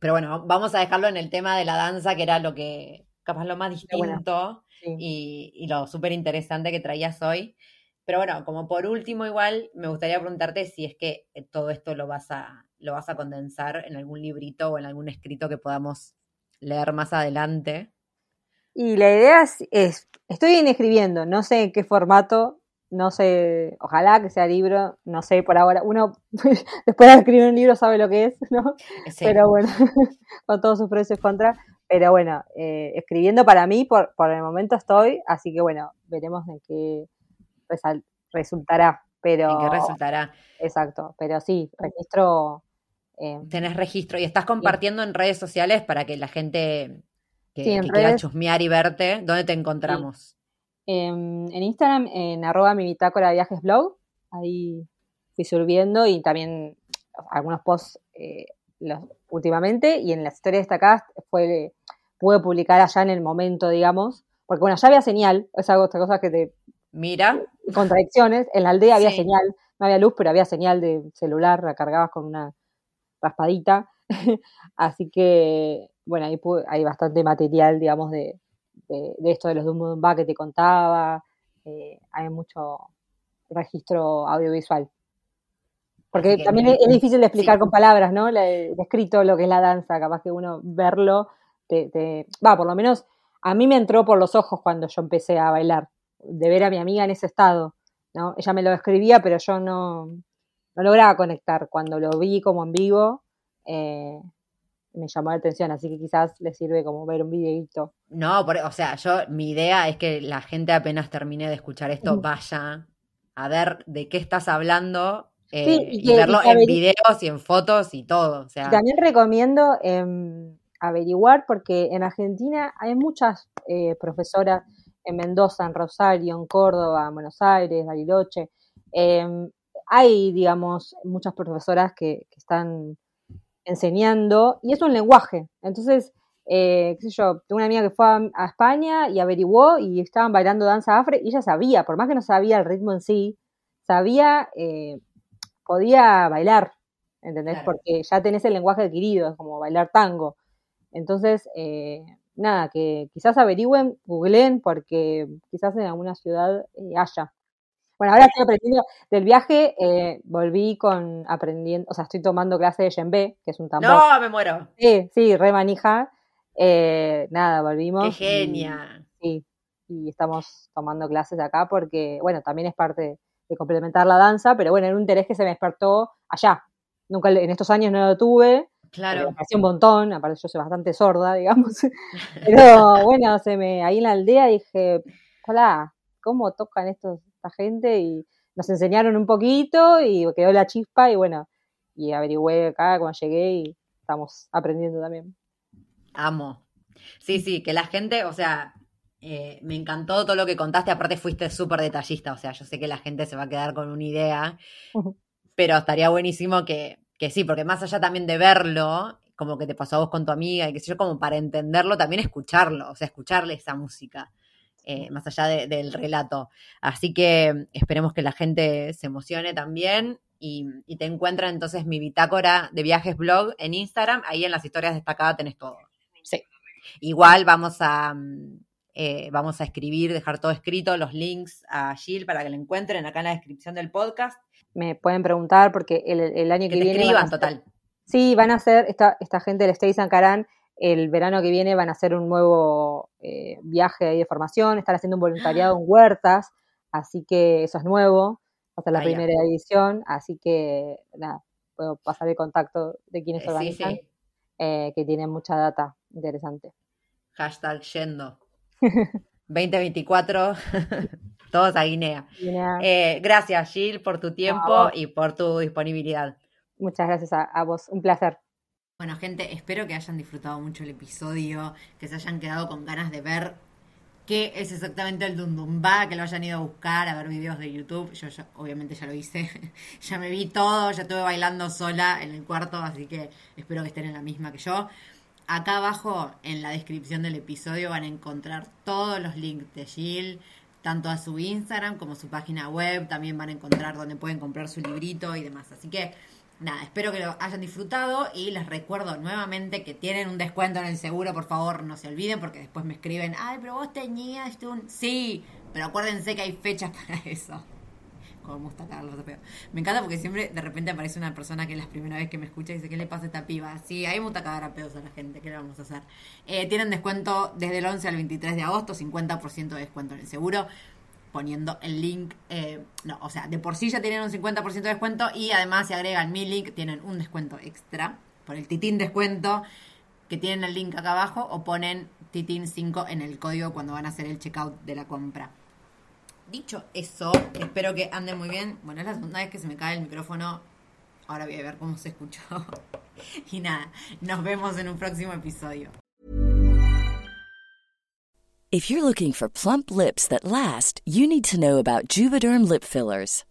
S2: pero bueno, vamos a dejarlo en el tema de la danza, que era lo que, capaz lo más distinto y, y, lo súper interesante que traías hoy. Pero bueno, como por último igual, me gustaría preguntarte si es que eh, todo esto lo vas a, lo vas a condensar en algún librito o en algún escrito que podamos leer más adelante.
S3: Y la idea es, estoy escribiendo, no sé en qué formato, no sé, ojalá que sea libro, no sé por ahora. Uno después de escribir un libro sabe lo que es, ¿no? Pero bueno, con todos sus precios contra. Pero bueno, eh, escribiendo para mí por, por el momento estoy, así que bueno, veremos de qué resultará. Pero,
S2: ¿En qué resultará?
S3: Exacto, pero sí, registro.
S2: Eh, Tenés registro y estás compartiendo en redes sociales para que la gente que, quiera chusmear y verte, ¿dónde te encontramos?
S3: en Instagram, en arroba mi bitácora viajes blog, ahí fui subiendo y también algunos posts eh, últimamente y en las historias destacadas fue, pude publicar allá en el momento, digamos, porque bueno, ya había señal, es algo, otra cosa que te...
S2: Mira.
S3: Contradicciones, en la aldea había señal, no había luz, pero había señal de celular, la cargabas con una raspadita, así que bueno, ahí hay bastante material, digamos, de, de, esto de los Dumba que te contaba, eh, hay mucho registro audiovisual. Porque también es, difícil de explicar con palabras, ¿no? Le, escrito lo que es la danza, capaz que uno verlo, te, va, por lo menos a mí me entró por los ojos cuando yo empecé a bailar, de ver a mi amiga en ese estado, ¿no? Ella me lo escribía, pero yo no, no lograba conectar. Cuando lo vi como en vivo, eh, me llamó la atención, así que quizás le sirve como ver un videito.
S2: No, o sea, yo mi idea es que la gente apenas termine de escuchar esto vaya a ver de qué estás hablando eh, y, verlo en videos y en fotos y todo.
S3: También recomiendo em, averiguar porque en Argentina hay muchas eh, profesoras en Mendoza, en Rosario, en Córdoba, en Buenos Aires, Bariloche. Em, hay, digamos, muchas profesoras que, que están enseñando y es un lenguaje. Entonces, eh, qué sé yo, tengo una amiga que fue a, España y averiguó y estaban bailando danza afro y ella sabía, por más que no sabía el ritmo en sí, sabía, eh, podía bailar, ¿entendés? Porque ya tenés el lenguaje adquirido, es como bailar tango. Entonces, eh, nada, que quizás averigüen, googleen, porque quizás en alguna ciudad haya. Bueno, ahora estoy aprendiendo del viaje, eh, volví con aprendiendo, o sea, estoy tomando clase de yembe, que es un tambor.
S2: No, me muero.
S3: Sí, sí, re manija. Eh, nada, volvimos.
S2: Qué genia.
S3: sí, y estamos tomando clases acá porque, bueno, también es parte de, complementar la danza, pero bueno, era un interés que se me despertó allá. Nunca en estos años no lo tuve.
S2: Claro.
S3: Me hacía un montón, aparte yo soy bastante sorda, digamos. Pero bueno, se me, ahí en la aldea dije, hola, ¿cómo tocan estos gente y nos enseñaron un poquito y quedó la chispa y bueno, y averigüé acá cuando llegué y estamos aprendiendo también.
S2: Amo. Sí, sí, que la gente, o sea, eh, me encantó todo lo que contaste, aparte fuiste súper detallista, o sea, yo sé que la gente se va a quedar con una idea, pero estaría buenísimo que, que sí, porque más allá también de verlo, como que te pasó a vos con tu amiga y que sé yo, como para entenderlo, también escucharlo, o sea, escucharle esa música. Eh, más allá del relato. Así que esperemos que la gente se emocione también y, te encuentren entonces mi bitácora de viajes blog en Instagram, ahí en las historias destacadas tenés todo.
S3: Sí.
S2: Igual vamos a, mm, eh, vamos a escribir, dejar todo escrito, los links a Jill para que lo encuentren acá en la descripción del podcast.
S3: Me pueden preguntar porque el, año que, viene...
S2: Escriban, total.
S3: Sí, van a ser, esta, esta gente del Stay Sankarán el verano que viene van a hacer un nuevo eh, viaje de formación, están haciendo un voluntariado en huertas, así que eso es nuevo, va a ser la primera edición, así que nada, puedo pasar el contacto de quienes eh, organizan, que tienen mucha data interesante.
S2: Hashtag yendo. 2024, todos a Guinea. gracias, Gil, por tu tiempo y por tu disponibilidad.
S3: Muchas gracias a vos, un placer.
S2: Bueno, gente, espero que hayan disfrutado mucho el episodio, que se hayan quedado con ganas de ver qué es exactamente el Dundumba, que lo hayan ido a buscar, a ver videos de YouTube. Yo obviamente ya lo hice, ya me vi todo, ya estuve bailando sola en el cuarto, así que espero que estén en la misma que yo. Acá abajo en la descripción del episodio van a encontrar todos los links de Jill, tanto a su Instagram como su página web. También van a encontrar donde pueden comprar su librito y demás. Así que nada, espero que lo hayan disfrutado y les recuerdo nuevamente que tienen un descuento en el seguro, por favor no se olviden porque después me escriben, ay, pero vos tenías un... Sí, pero acuérdense que hay fechas para eso. Como me gusta Carlos Me encanta porque siempre de repente aparece una persona que es la primera vez que me escucha y dice, ¿qué le pasa a esta piba? Sí, hay mucha cagar a pedos a la gente, ¿qué le vamos a hacer? Eh, tienen descuento desde el 11 al 23 de agosto, 50% de descuento en el seguro poniendo el link, eh, no, o sea, de por sí ya tienen un 50% de descuento y además si agregan mi link tienen un descuento extra por el titín descuento que tienen el link acá abajo o ponen titín 5 en el código cuando van a hacer el checkout de la compra. Dicho eso, espero que anden muy bien. Bueno, es la segunda vez que se me cae el micrófono. Ahora voy a ver cómo se escuchó. y nada, nos vemos en un próximo episodio.
S7: If you're looking for plump lips that last, you need to know about Juvederm lip fillers.